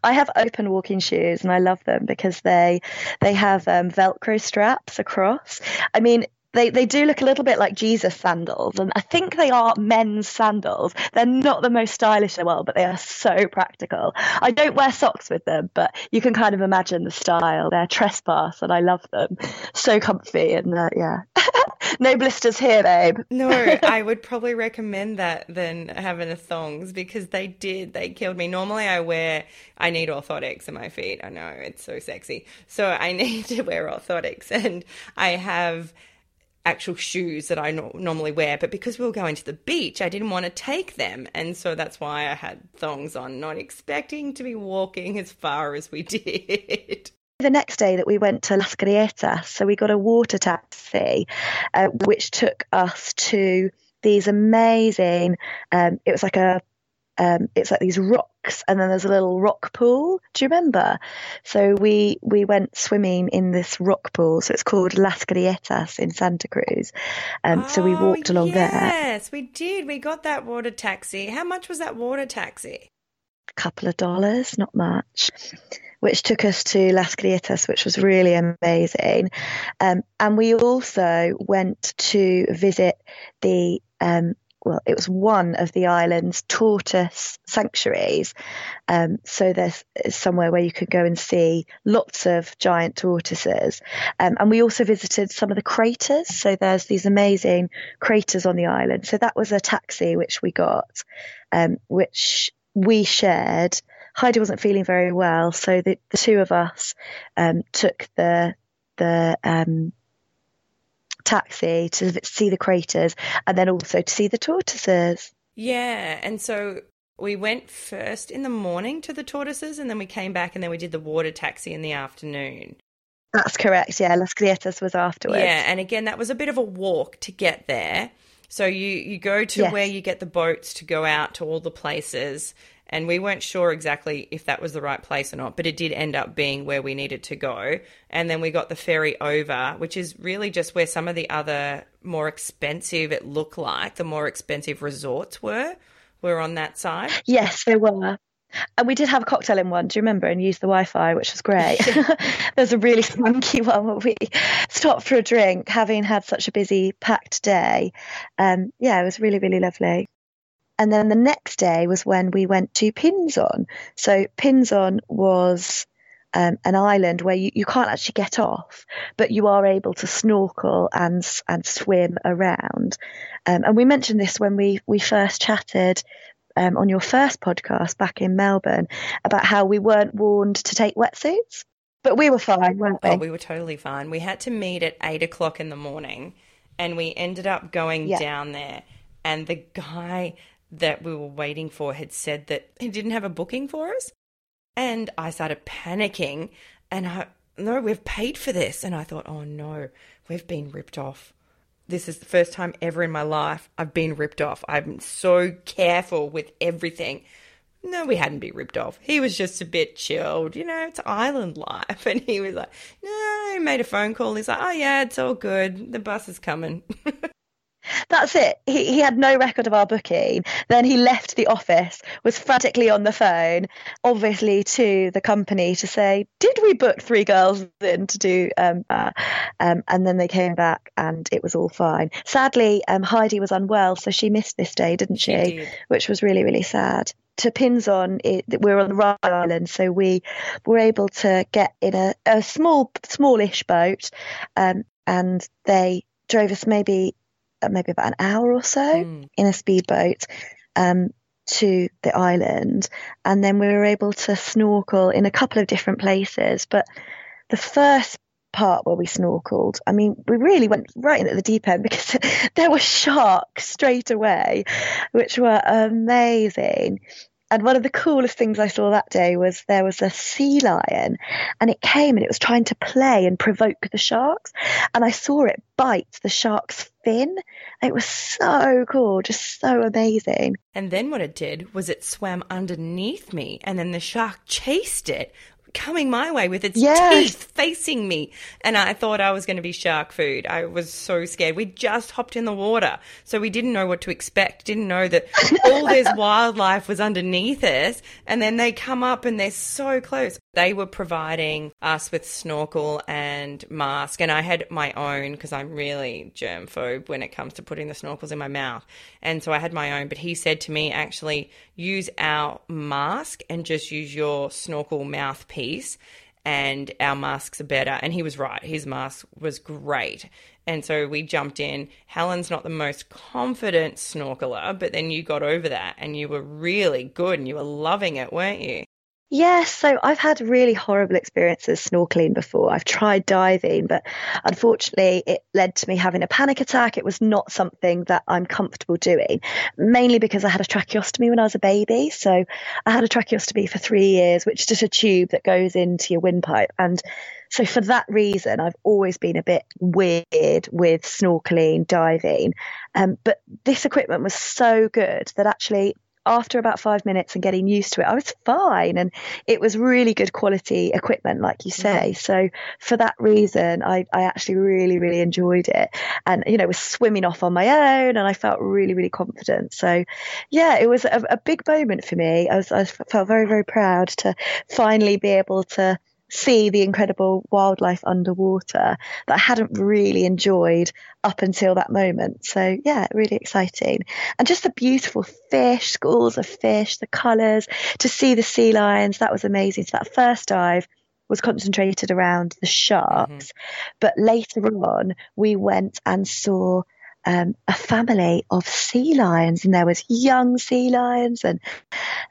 I have open walking shoes and I love them because they they have um, velcro straps across. I mean, they they do look a little bit like Jesus sandals, and I think they are men's sandals. They're not the most stylish in the world, but they are so practical. I don't wear socks with them, but you can kind of imagine the style. They're trespass, and I love them. So comfy, and uh, yeah. [LAUGHS] no blisters here, babe. no, [LAUGHS] I would probably recommend that than having the thongs because they did. They killed me. Normally, I wear, I need orthotics in my feet. I know it's so sexy. So I [LAUGHS] need to wear orthotics, and I have actual shoes that I no- normally wear, but because we were going to the beach, I didn't want to take them. And so that's why I had thongs on, not expecting to be walking as far as we [LAUGHS] did. The next day that we went to Las Grietas, so we got a water taxi, uh, which took us to these amazing, um, it was like a um, it's like these rocks, and then there's a little rock pool. Do you remember? So we we went swimming in this rock pool. So it's called Las Grietas in Santa Cruz. Um, oh, so we walked along yes, there. Yes, we did. We got that water taxi. How much was that water taxi? A couple of dollars, not much which took us to Las Grietas, which was really amazing. Um, and we also went to visit the um, well, it was one of the island's tortoise sanctuaries. Um, so there's somewhere where you could go and see lots of giant tortoises. Um, and we also visited some of the craters. So there's these amazing craters on the island. So that was a taxi which we got, um, which we shared Heidi wasn't feeling very well, so the, the two of us um, took the the um, taxi to see the craters and then also to see the tortoises. Yeah, and so we went first in the morning to the tortoises, and then we came back, and then we did the water taxi in the afternoon. That's correct. Yeah, Las Grietas was afterwards. Yeah, and again, that was a bit of a walk to get there. So you you go to yes. where you get the boats to go out to all the places, and we weren't sure exactly if that was the right place or not, but it did end up being where we needed to go. And then we got the ferry over, which is really just where some of the other more expensive, it looked like, the more expensive resorts were, were on that side. Yes, they were. And we did have a cocktail in one, do you remember? And used the Wi Fi, which was great. [LAUGHS] [LAUGHS] There's a really funky one where we stopped for a drink, having had such a busy, packed day. Um, yeah, it was really, really lovely. And then the next day was when we went to Pinzon. So Pinzon was um, an island where you, you can't actually get off, but you are able to snorkel and and swim around. Um, and we mentioned this when we we first chatted um, on your first podcast back in Melbourne about how we weren't warned to take wetsuits, but we were fine, weren't we? Oh, we were totally fine. We had to meet at eight o'clock in the morning, and we ended up going yeah. down there. And the guy that we were waiting for had said that he didn't have a booking for us. And I started panicking and I, no, we've paid for this. And I thought, oh no, we've been ripped off. This is the first time ever in my life I've been ripped off. I'm so careful with everything. No, we hadn't been ripped off. He was just a bit chilled. You know, it's island life. [LAUGHS] And he was like, no, he made a phone call. He's like, oh, yeah, it's all good. The bus is coming. [LAUGHS] That's it. He, he had no record of our booking. Then he left the office, was frantically on the phone, obviously to the company to say, Did we book three girls in to do um, uh, um, and then they came back and it was all fine. Sadly, um, Heidi was unwell, so she missed this day, didn't she? she did. Which was really, really sad to Pinzon, it, we're on the Rye Island, so we were able to get in a, a small, smallish boat, um, and they drove us maybe maybe about an hour or so mm. in a speedboat um, to the island. And then we were able to snorkel in a couple of different places. But the first part where we snorkeled, I mean, we really went right in at the deep end [LAUGHS] because there were sharks straight away, which were amazing. And one of the coolest things I saw that day was there was a sea lion and it came and it was trying to play and provoke the sharks. And I saw it bite the shark's fin. It was so cool, just so amazing. And then what it did was it swam underneath me and then the shark chased it coming my way with its yes. teeth facing me. And I thought I was going to be shark food. I was so scared. We just hopped in the water. So we didn't know what to expect, didn't know that [LAUGHS] all this wildlife was underneath us. And then they come up and they're so close. They were providing us with snorkel and mask. And I had my own because I'm really germ phobe when it comes to putting the snorkels in my mouth. And so I had my own. But he said to me, actually, use our mask and just use your snorkel mouthpiece and our masks are better. And he was right. His mask was great. And so we jumped in. Helen's not the most confident snorkeler, but then you got over that and you were really good and you were loving it, weren't you? Yes, so I've had really horrible experiences snorkeling before. I've tried diving, but unfortunately, it led to me having a panic attack. It was not something that I'm comfortable doing, mainly because I had a tracheostomy when I was a baby. So I had a tracheostomy for three years, which is just a tube that goes into your windpipe. And so for that reason, I've always been a bit weird with snorkeling, diving. Um, but this equipment was so good that actually after about five minutes and getting used to it, I was fine. And it was really good quality equipment, like you say. So for that reason, I, I actually really, really enjoyed it. And, you know, was swimming off on my own and I felt really, really confident. So yeah, it was a, a big moment for me. I was, I felt very, very proud to finally be able to see the incredible wildlife underwater that I hadn't really enjoyed up until that moment. So, yeah, really exciting. And just the beautiful fish, schools of fish, the colours, to see the sea lions, that was amazing. So, that first dive was concentrated around the sharks. Mm-hmm. But later on, we went and saw um, a family of sea lions, and there was young sea lions, and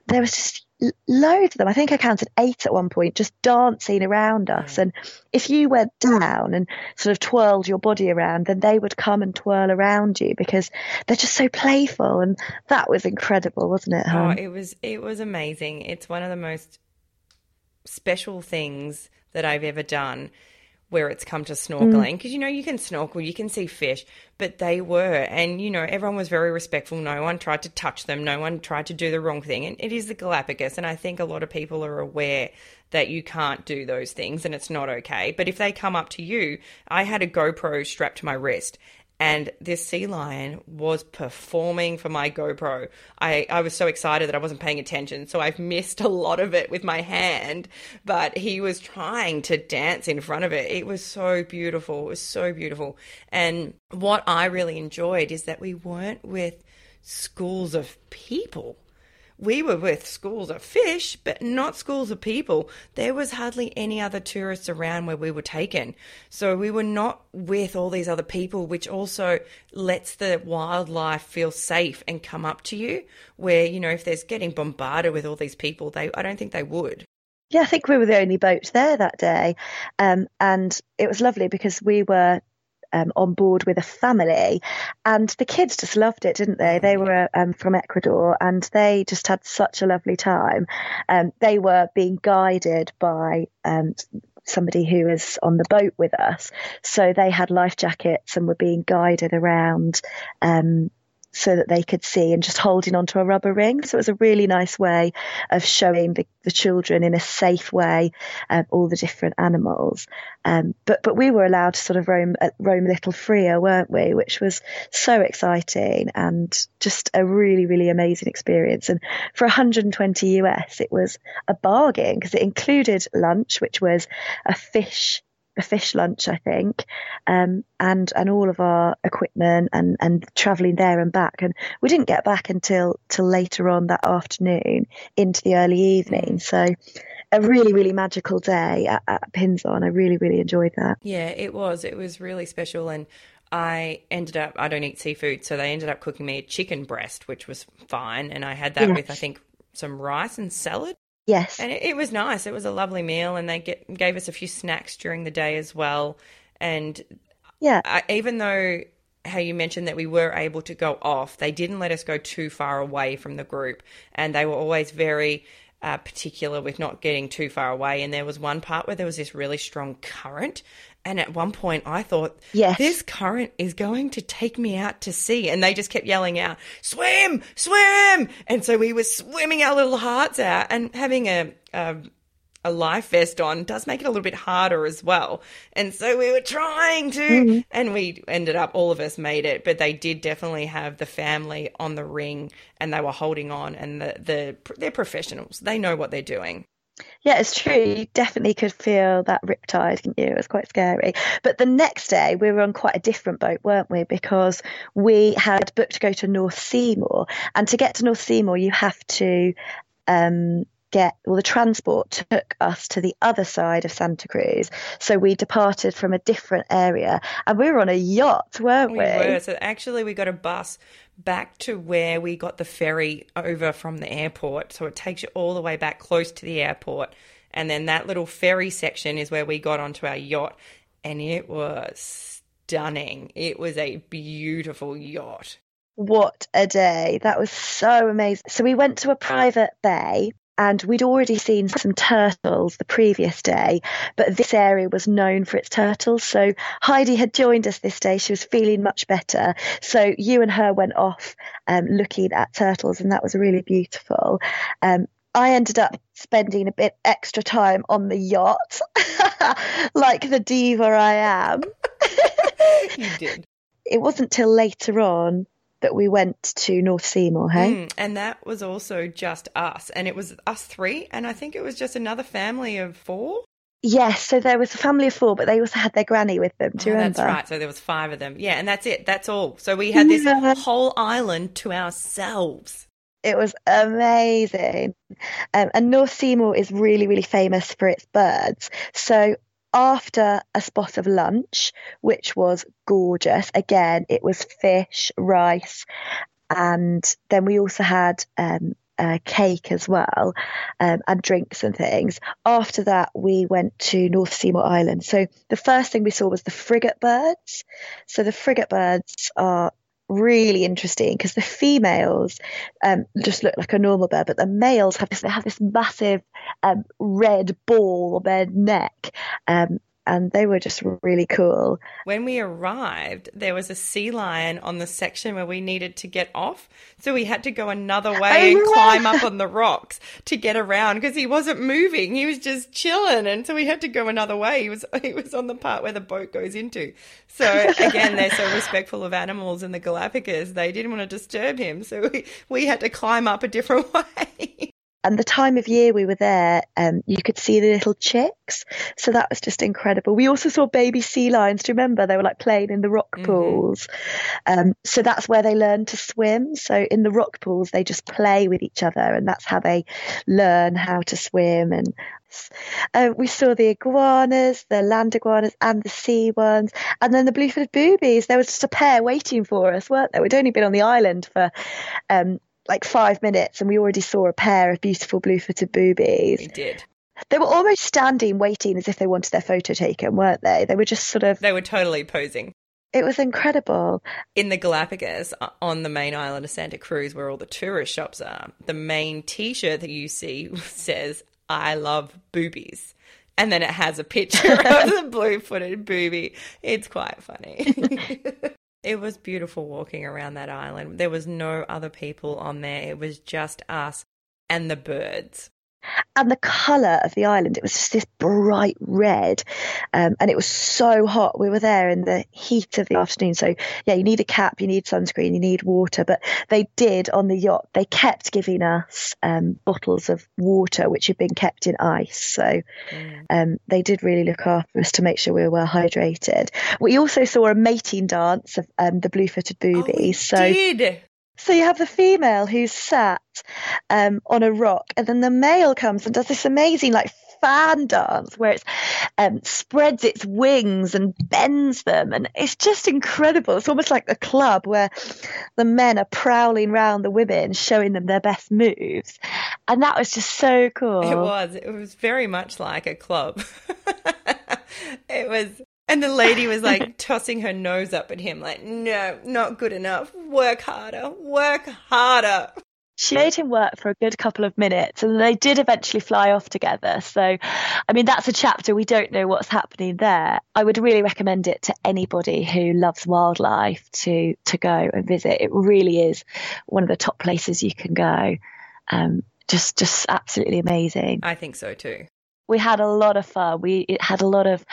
there was just loads of them. I think I counted eight at one point, just dancing around us. And if you went down and sort of twirled your body around, then they would come and twirl around you because they're just so playful. And that was incredible, wasn't it? Oh, it was. It was amazing. It's one of the most special things that I've ever done where it's come to snorkeling. Because mm. you know you can snorkel you can see fish but they were and you know everyone was very respectful. No one tried to touch them. No one tried to do the wrong thing. And it is the galapagos and i think a lot of people are aware that you can't do those things and it's not okay. But if they come up to you i had a gopro strapped to my wrist and this sea lion was performing for my GoPro. I, I was so excited that I wasn't paying attention, so I've missed a lot of it with my hand, but he was trying to dance in front of it. It was so beautiful. It was so beautiful. And what I really enjoyed is that we weren't with schools of people we were with schools of fish, but not schools of people. There was hardly any other tourists around where we were taken. So we were not with all these other people, which also lets the wildlife feel safe and come up to you. Where, you know, if there's getting bombarded with all these people, they I don't think they would. Yeah, I think we were the only boat there that day. Um, and it was lovely because we were um, on board with a family, and the kids just loved it, didn't they? They were um, from Ecuador, and they just had such a lovely time. Um, they were being guided by um, somebody who was on the boat with us. So they had life jackets and were being guided around um, so that they could see and just holding onto a rubber ring. So it was a really nice way of showing the, the children in a safe way um, all the different animals. Um, but but we were allowed to sort of roam uh, roam a little freer, weren't we? Which was so exciting and just a really really amazing experience. And for 120 US, it was a bargain because it included lunch, which was a fish a fish lunch, I think, um, and and all of our equipment and and travelling there and back. And we didn't get back until till later on that afternoon into the early evening. Mm. So a really really magical day at, at Pinzon. I really really enjoyed that. Yeah, it was. It was really special and. I ended up, I don't eat seafood, so they ended up cooking me a chicken breast, which was fine. And I had that yes. with, I think, some rice and salad. Yes. And it, it, was nice. It was a lovely meal, and they get, gave us a few snacks during the day as well. And yeah, I, even though how you mentioned that we were able to go off, they didn't let us go too far away from the group, and they were always very uh, particular with not getting too far away. And there was one part where there was this really strong current, and at one point, I thought, yes. this current is going to take me out to sea. And they just kept yelling out, swim, swim. And so we were swimming our little hearts out and having a, a, a life vest on does make it a little bit harder as well. And so we were trying to, mm-hmm. and we ended up, all of us made it, but they did definitely have the family on the ring and they were holding on and the, the, they're professionals. They know what they're doing. Yeah, it's true. You definitely could feel that riptide, didn't you? It was quite scary. But the next day, we were on quite a different boat, weren't we? Because we had booked to go to North Seymour. And to get to North Seymour, you have to um, get, well, the transport took us to the other side of Santa Cruz. So we departed from a different area and we were on a yacht, weren't we? We were. So actually, we got a bus back to where we got the ferry over from the airport. So it takes you all the way back close to the airport. And then that little ferry section is where we got onto our yacht. And it was stunning. It was a beautiful yacht. What a day. That was so amazing. So we went to a private bay and we'd already seen some turtles the previous day, but this area was known for its turtles. So Heidi had joined us this day. She was feeling much better. So you and her went off um, looking at turtles, and that was really beautiful. Um, I ended up spending a bit extra time on the yacht, [LAUGHS] like the diva I am. [LAUGHS] you did. It wasn't till later on that we went to North Seymour, hey? Mm, and that was also just us. And it was us three. And I think it was just another family of four. Yes, so there was a family of four, but they also had their granny with them. Do you oh, remember? That's right. So there was five of them. Yeah, and that's it. That's all. So we had this yeah. whole island to ourselves. It was amazing. Um, and North Seymour is really, really famous for its birds. So after a spot of lunch, which was gorgeous. Again, it was fish, rice, and then we also had um, cake as well, um, and drinks and things. After that, we went to North Seymour Island. So the first thing we saw was the frigate birds. So the frigate birds are really interesting because the females um, just look like a normal bird, but the males have this they have this massive um, red ball on their neck, um, and they were just really cool. When we arrived, there was a sea lion on the section where we needed to get off. So we had to go another way oh, and climb up [LAUGHS] on the rocks to get around because he wasn't moving. He was just chilling. And so we had to go another way. He was, [LAUGHS] he was on the part where the boat goes into. So again, they're so [LAUGHS] respectful of animals in the Galapagos. They didn't want to disturb him. So we, we had to climb up a different way. And the time of year we were there, um, you could see the little chicks. So that was just incredible. We also saw baby sea lions. Do you remember? They were like playing in the rock mm-hmm. pools. Um, so that's where they learn to swim. So in the rock pools, they just play with each other, and that's how they learn how to swim. And uh, we saw the iguanas, the land iguanas, and the sea ones, and then the blue-footed boobies. There was just a pair waiting for us, weren't there? We'd only been on the island for um, like five minutes and we already saw a pair of beautiful blue footed boobies. We did. They were almost standing waiting as if they wanted their photo taken, weren't they? They were just sort of. They were totally posing. It was incredible. In the Galapagos, on the main island of Santa Cruz, where all the tourist shops are, the main t shirt that you see [LAUGHS] says, I love boobies. And then it has a picture [LAUGHS] of the blue footed booby. It's quite funny. [LAUGHS] It was beautiful walking around that island. There was no other people on there. It was just us and the birds and the colour of the island, it was just this bright red, um, and it was so hot. We were there in the heat of the afternoon, so yeah, you need a cap, you need sunscreen, you need water. But they did on the yacht. They kept giving us um, bottles of water, which had been kept in ice. So mm. um, they did really look after us to make sure we were well hydrated. We also saw a mating dance of um, the blue-footed boobies. Oh, so did. So you have the female who's sat um, on a rock, and then the male comes and does this amazing like fan dance where it um, spreads its wings and bends them, and it's just incredible. It's almost like a club where the men are prowling round the women, showing them their best moves, and that was just so cool. It was. It was very much like a club. [LAUGHS] it was and the lady was like [LAUGHS] tossing her nose up at him, like, no, not good enough. Work harder, work harder. She made him work for a good couple of minutes and they did eventually fly off together. So, I mean, that's a chapter. We don't know what's happening there. I would really recommend it to anybody who loves wildlife to, to go and visit. It really is one of the top places you can go. Um, just, just absolutely amazing. I think so too. We had a lot of fun. We it had a lot of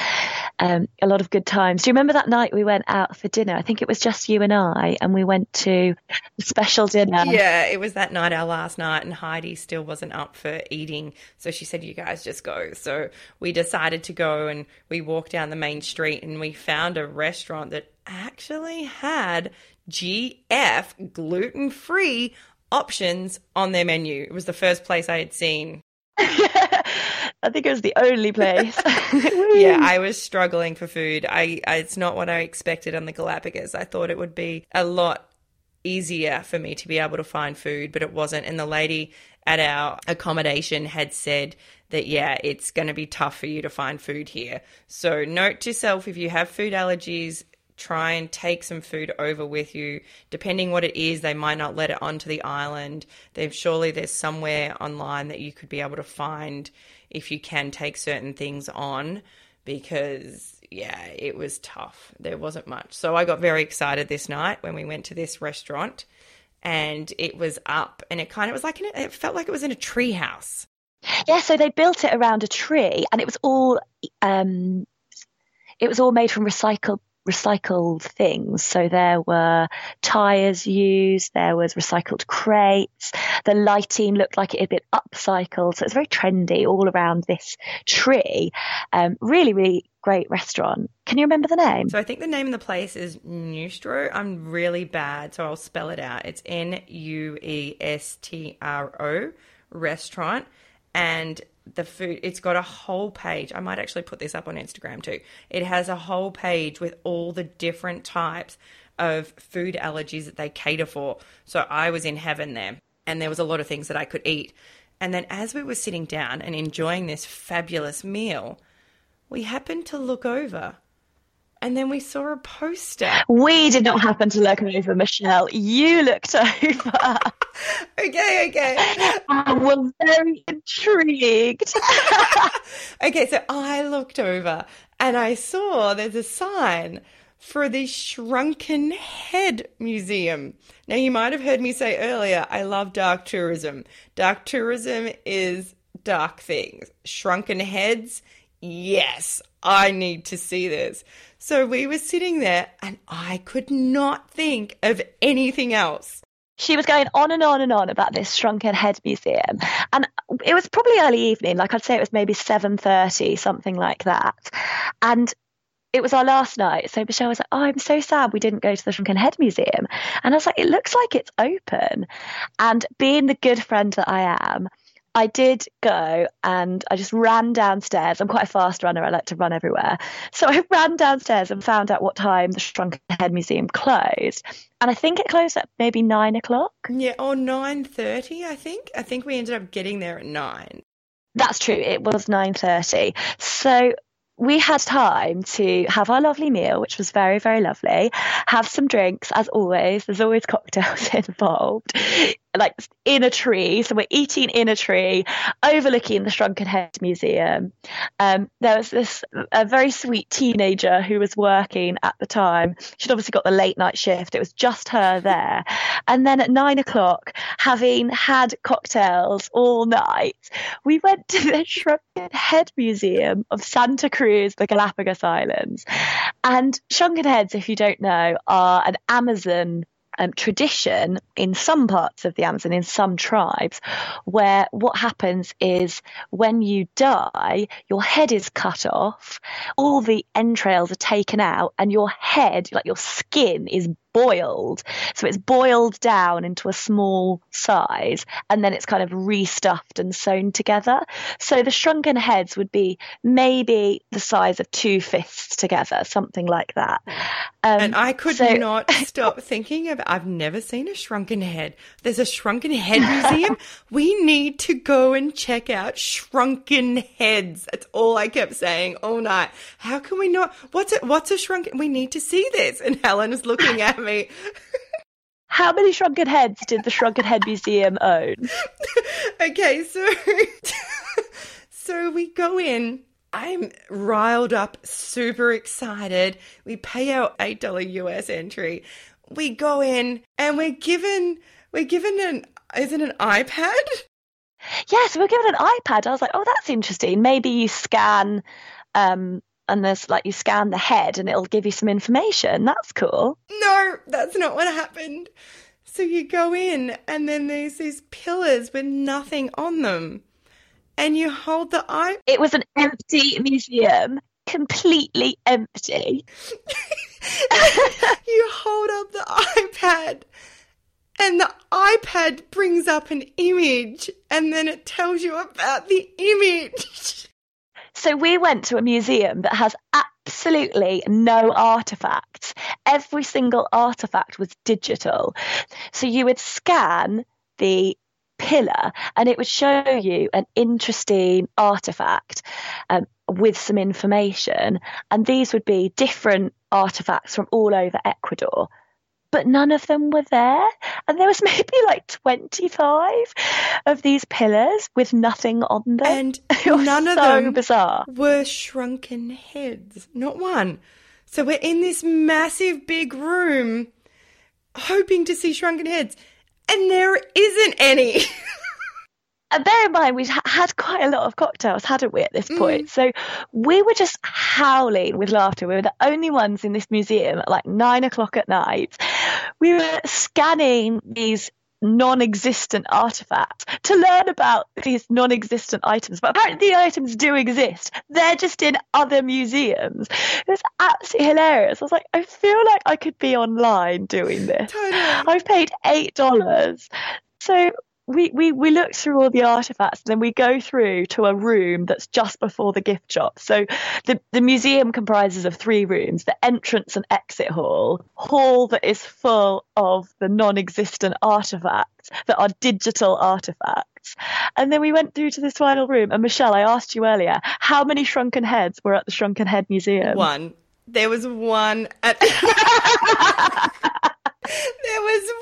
um, a lot of good times. Do you remember that night we went out for dinner? I think it was just you and I, and we went to a special dinner. Yeah, it was that night, our last night, and Heidi still wasn't up for eating. So she said, You guys just go. So we decided to go, and we walked down the main street, and we found a restaurant that actually had GF gluten free options on their menu. It was the first place I had seen [LAUGHS] I think it was the only place. [LAUGHS] [LAUGHS] yeah, I was struggling for food. I, I, it's not what I expected on the Galapagos. I thought it would be a lot easier for me to be able to find food, but it wasn't. And the lady at our accommodation had said that yeah, it's going to be tough for you to find food here. So note to self if you have food allergies, try and take some food over with you. Depending what it is, they might not let it onto the island. There's surely there's somewhere online that you could be able to find if you can take certain things on because yeah, it was tough. There wasn't much. So I got very excited this night when we went to this restaurant and it was up and it kind of was like, a, it felt like it was in a tree house. Yeah, so they built it around a tree and it was all, um, it was all made from recycled recycled things. So there were tyres used, there was recycled crates, the lighting looked like it had been upcycled. So it's very trendy all around this tree. Um, really, really great restaurant. Can you remember the name? So I think the name of the place is Nuestro. I'm really bad, so I'll spell it out. It's N U E S T R O restaurant. And the food it's got a whole page. I might actually put this up on instagram too. It has a whole page with all the different types of food allergies that they cater for. So i was in heaven there and there was a lot of things that i could eat. And then as we were sitting down and enjoying this fabulous meal we happened to look over and then we saw a poster. We did not happen to look over, Michelle. You looked [LAUGHS] over. okay, okay. I was very intrigued. [LAUGHS] okay, so I looked over and I saw there's a sign for the Shrunken Head Museum. Now, you might have heard me say earlier, I love dark tourism. Dark tourism is dark things. Shrunken heads, yes, I need to see this. So we were sitting there and I could not think of anything else. She was going on and on and on about this shrunken head museum. And it was probably early evening, like I'd say it was maybe 7:30, something like that. And it was our last night. So Michelle was like, Oh, I'm so sad we didn't go to the Shrunken Head Museum. And I was like, It looks like it's open. And being the good friend that I am, I did go and I just ran downstairs. I'm quite a fast runner. I like to run everywhere. So I [LAUGHS] ran downstairs and found out what time the Shrunken Head Museum closed. And I think it closed at maybe nine o'clock. Yeah, or nine thirty. I think. I think we ended up getting there at nine. That's true. It was nine thirty. So we had time to have our lovely meal, which was very, very lovely, have some drinks, as always. There's always cocktails [LAUGHS] involved, like in a tree. So we're eating in a tree, overlooking the Shrunken Head Museum. Um, there was this a very sweet teenager who was working at the time. She'd obviously got the late night shift. It was just her there. And then at nine o'clock, having had cocktails all night, we went to the [LAUGHS] Shrunken Head Museum of Santa Cruz the Galapagos Islands. And shrunken heads, if you don't know, are an Amazon um, tradition in some parts of the Amazon, in some tribes, where what happens is when you die, your head is cut off, all the entrails are taken out, and your head, like your skin, is boiled. So it's boiled down into a small size and then it's kind of restuffed and sewn together. So the shrunken heads would be maybe the size of two fists together, something like that. Um, and I could so- [LAUGHS] not stop thinking of I've never seen a shrunken head. There's a shrunken head museum. [LAUGHS] we need to go and check out shrunken heads. That's all I kept saying all night. How can we not? What's it? What's a shrunken? We need to see this. And Helen is looking at me. How many shrunken heads did the Shrunken Head Museum own? [LAUGHS] okay, so [LAUGHS] so we go in. I'm riled up, super excited. We pay our eight dollar US entry. We go in and we're given we're given an is it an iPad? Yes, we're given an iPad. I was like, oh, that's interesting. Maybe you scan um, and there's like you scan the head and it'll give you some information. That's cool. No, that's not what happened. So you go in and then there's these pillars with nothing on them. And you hold the eye. It was an empty museum, completely empty. [LAUGHS] you hold up the iPad and the iPad brings up an image and then it tells you about the image. [LAUGHS] So we went to a museum that has absolutely no artifacts. Every single artifact was digital. So you would scan the pillar and it would show you an interesting artifact um, with some information. And these would be different artifacts from all over Ecuador. But none of them were there. And there was [LAUGHS] maybe like 25 of these pillars with nothing on them. And [LAUGHS] none of so them bizarre. were shrunken heads. Not one. So we're in this massive big room hoping to see shrunken heads. And there isn't any. [LAUGHS] And bear in mind, we'd ha- had quite a lot of cocktails, hadn't we, at this mm. point? So we were just howling with laughter. We were the only ones in this museum at like nine o'clock at night. We were scanning these non existent artifacts to learn about these non existent items. But apparently, the items do exist, they're just in other museums. It was absolutely hilarious. I was like, I feel like I could be online doing this. Totally. I've paid $8. So we, we, we look through all the artifacts and then we go through to a room that's just before the gift shop. So the, the museum comprises of three rooms the entrance and exit hall, hall that is full of the non existent artifacts that are digital artifacts. And then we went through to this final room. And Michelle, I asked you earlier, how many shrunken heads were at the Shrunken Head Museum? One. There was one at. [LAUGHS] [LAUGHS] there was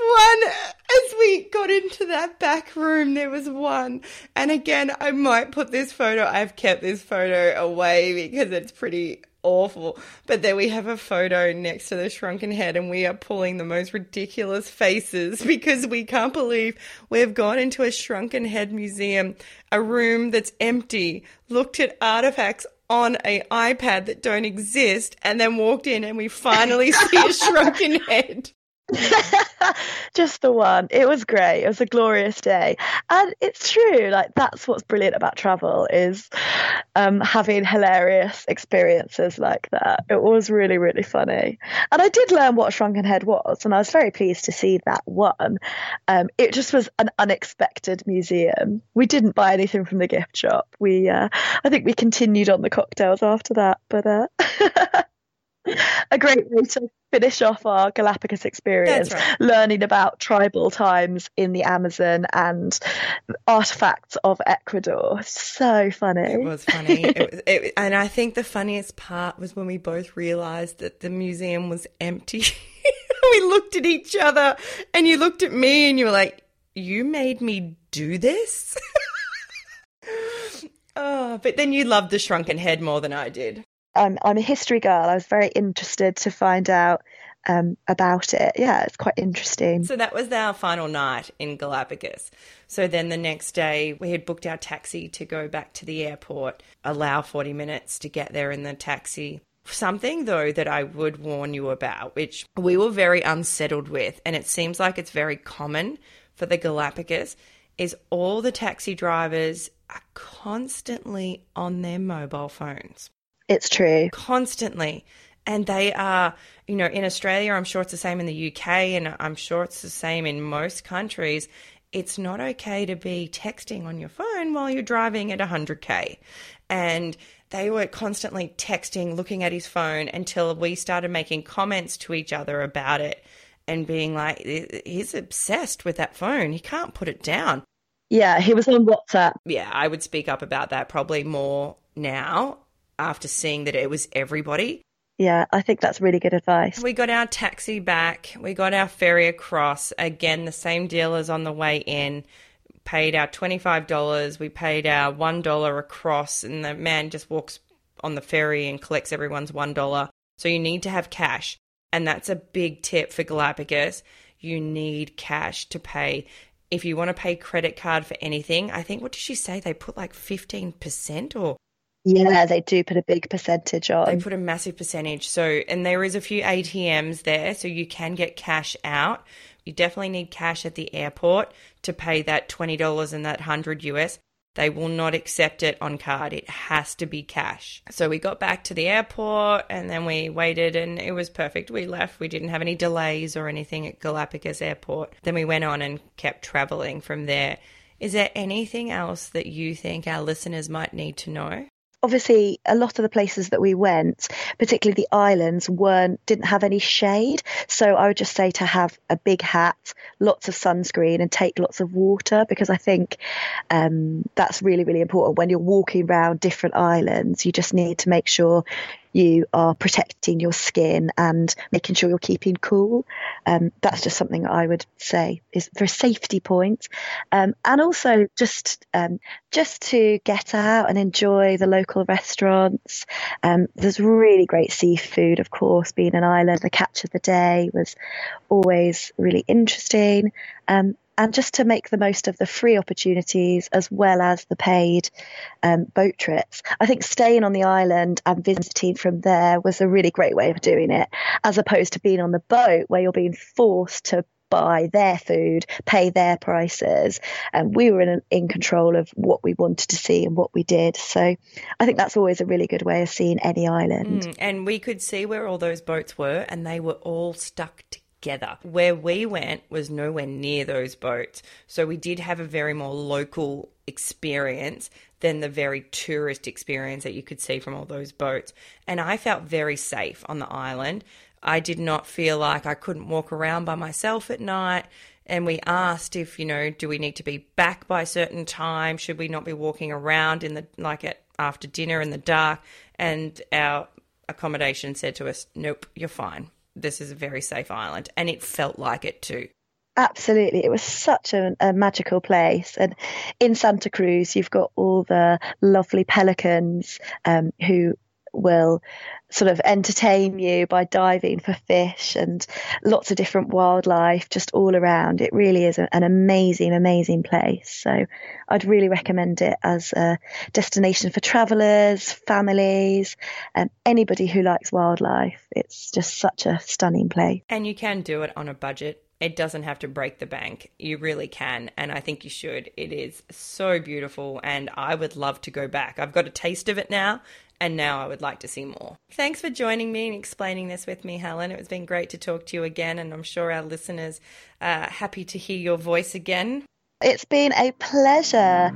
one as we got into that back room. There was one, and again, I might put this photo. I've kept this photo away because it's pretty awful. But there we have a photo next to the shrunken head, and we are pulling the most ridiculous faces [LAUGHS] because we can't believe we've gone into a shrunken head museum, a room that's empty, looked at artifacts on a iPad that don't exist, and then walked in and we finally [LAUGHS] see a shrunken head. [LAUGHS] just the one. It was great. It was a glorious day, and it's true. Like that's what's brilliant about travel is um, having hilarious experiences like that. It was really really funny, and I did learn what shrunken head was, and I was very pleased to see that one. Um, it just was an unexpected museum. We didn't buy anything from the gift shop. We, uh, I think, we continued on the cocktails after that, but. Uh, [LAUGHS] a great way to finish off our Galapagos experience, right. learning about tribal times in the Amazon and artifacts of Ecuador. So funny. It was funny. [LAUGHS] it was, it, and I think the funniest part was when we both realized that the museum was empty. [LAUGHS] we looked at each other and you looked at me and you were like, You made me do this? [LAUGHS] oh, but then you loved the shrunken head more than I did. I'm, I'm a history girl. I was very interested to find out um, about it. Yeah, it's quite interesting. So that was our final night in Galapagos. So then the next day, we had booked our taxi to go back to the airport, allow 40 minutes to get there in the taxi. Something, though, that I would warn you about, which we were very unsettled with, and it seems like it's very common for the Galapagos, is all the taxi drivers are constantly on their mobile phones It's true. constantly. And they are, you know, in Australia, I'm sure it's the same in the UK, and I'm sure it's the same in most countries. It's not okay to be texting on your phone while you're driving at 100k. And they were constantly texting, looking at his phone until we started making comments to each other about it and being like, he's obsessed with that phone. He can't put it down Yeah, he was on WhatsApp. yeah, I would speak up about that probably more now after seeing that it was everybody. Yeah, I think that's really good advice. We got our taxi back, we got our ferry across. Again, the same deal as on the way in. Paid our $25, we paid our $1 across, and the man just walks on the ferry and collects everyone's $1. So you need to have cash. And that's a big tip for Galapagos. You need cash to pay. If you want to pay credit card for anything, I think, what did she say? They put like 15% or Yeah, they do put a big percentage on. they put a massive percentage. So, and there is a few ATMs there, so you can get cash out. You definitely need cash at the airport to pay that $20 and that 100 US. They will not accept it on card. It has to be cash. So we got back to the airport and then we waited and it was perfect. We left. We didn't have any delays or anything at Galapagos Airport. Then we went on and kept traveling from there. Is there anything else that you think our listeners might need to know? Obviously a lot of the places that we went particularly the islands weren't didn't have any shade. So i would just say to have a big hat lots of sunscreen and take lots of water because i think um, that's really really important. When you're walking around different islands you just need to make sure you are protecting your skin and making sure you're keeping cool. Um, that's just something I would say is for a safety point, um, and also just um, just to get out and enjoy the local restaurants. Um, there's really great seafood, of course. Being an island, the catch of the day was always really interesting. Um, and just to make the most of the free opportunities as well as the paid um, boat trips. I think staying on the island and visiting from there was a really great way of doing it, as opposed to being on the boat where you're being forced to buy their food, pay their prices, and we were in, in control of what we wanted to see and what we did. So I think that's always a really good way of seeing any island. Mm, and we could see where all those boats were, and they were all stuck together together. Where we went was nowhere near those boats. So we did have a very more local experience than the very tourist experience that you could see from all those boats. And I felt very safe on the island. I did not feel like I couldn't walk around by myself at night. And we asked if, you know, do we need to be back by a certain time? Should we not be walking around in the, like at after dinner in the dark? And our accommodation said to us, nope, you're fine this is a very safe island. And it felt like it too. Absolutely. It was such a, a, magical place. And in Santa Cruz, you've got all the lovely pelicans um, who will sort of entertain you by diving for fish and lots of different wildlife just all around. It really is an amazing, amazing place. So I'd really recommend it as a destination for travellers, families, and anybody who likes wildlife. It's just such a stunning place. And you can do it on a budget it doesn't have to break the bank. You really can. And I think you should. It is so beautiful. And I would love to go back. I've got a taste of it now and now I would like to see more. Thanks for joining me and explaining this with me, Helen. It's been great to talk to you again, and I'm sure our listeners are happy to hear your voice again. It's been a pleasure.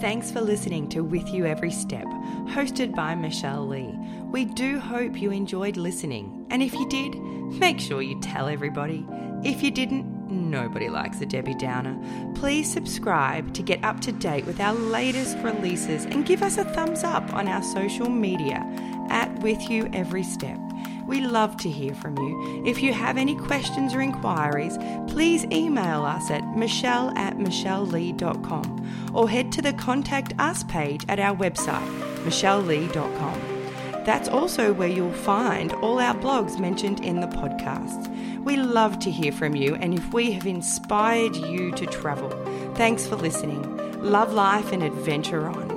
Thanks for listening to With You Every Step, hosted by Michelle Lee. We do hope you enjoyed listening, and if you did, make sure you tell everybody. If you didn't, nobody likes a Debbie Downer. Please subscribe to get up to date with our latest releases and give us a thumbs up on our social media at With You Every Step. We love to hear from you. If you have any questions or inquiries, please email us at michelle at michellelee.com or head to the Contact Us page at our website, michellelee.com. That's also where you'll find all our blogs mentioned in the podcast. We love to hear from you, and if we have inspired you to travel, thanks for listening. Love life and adventure on.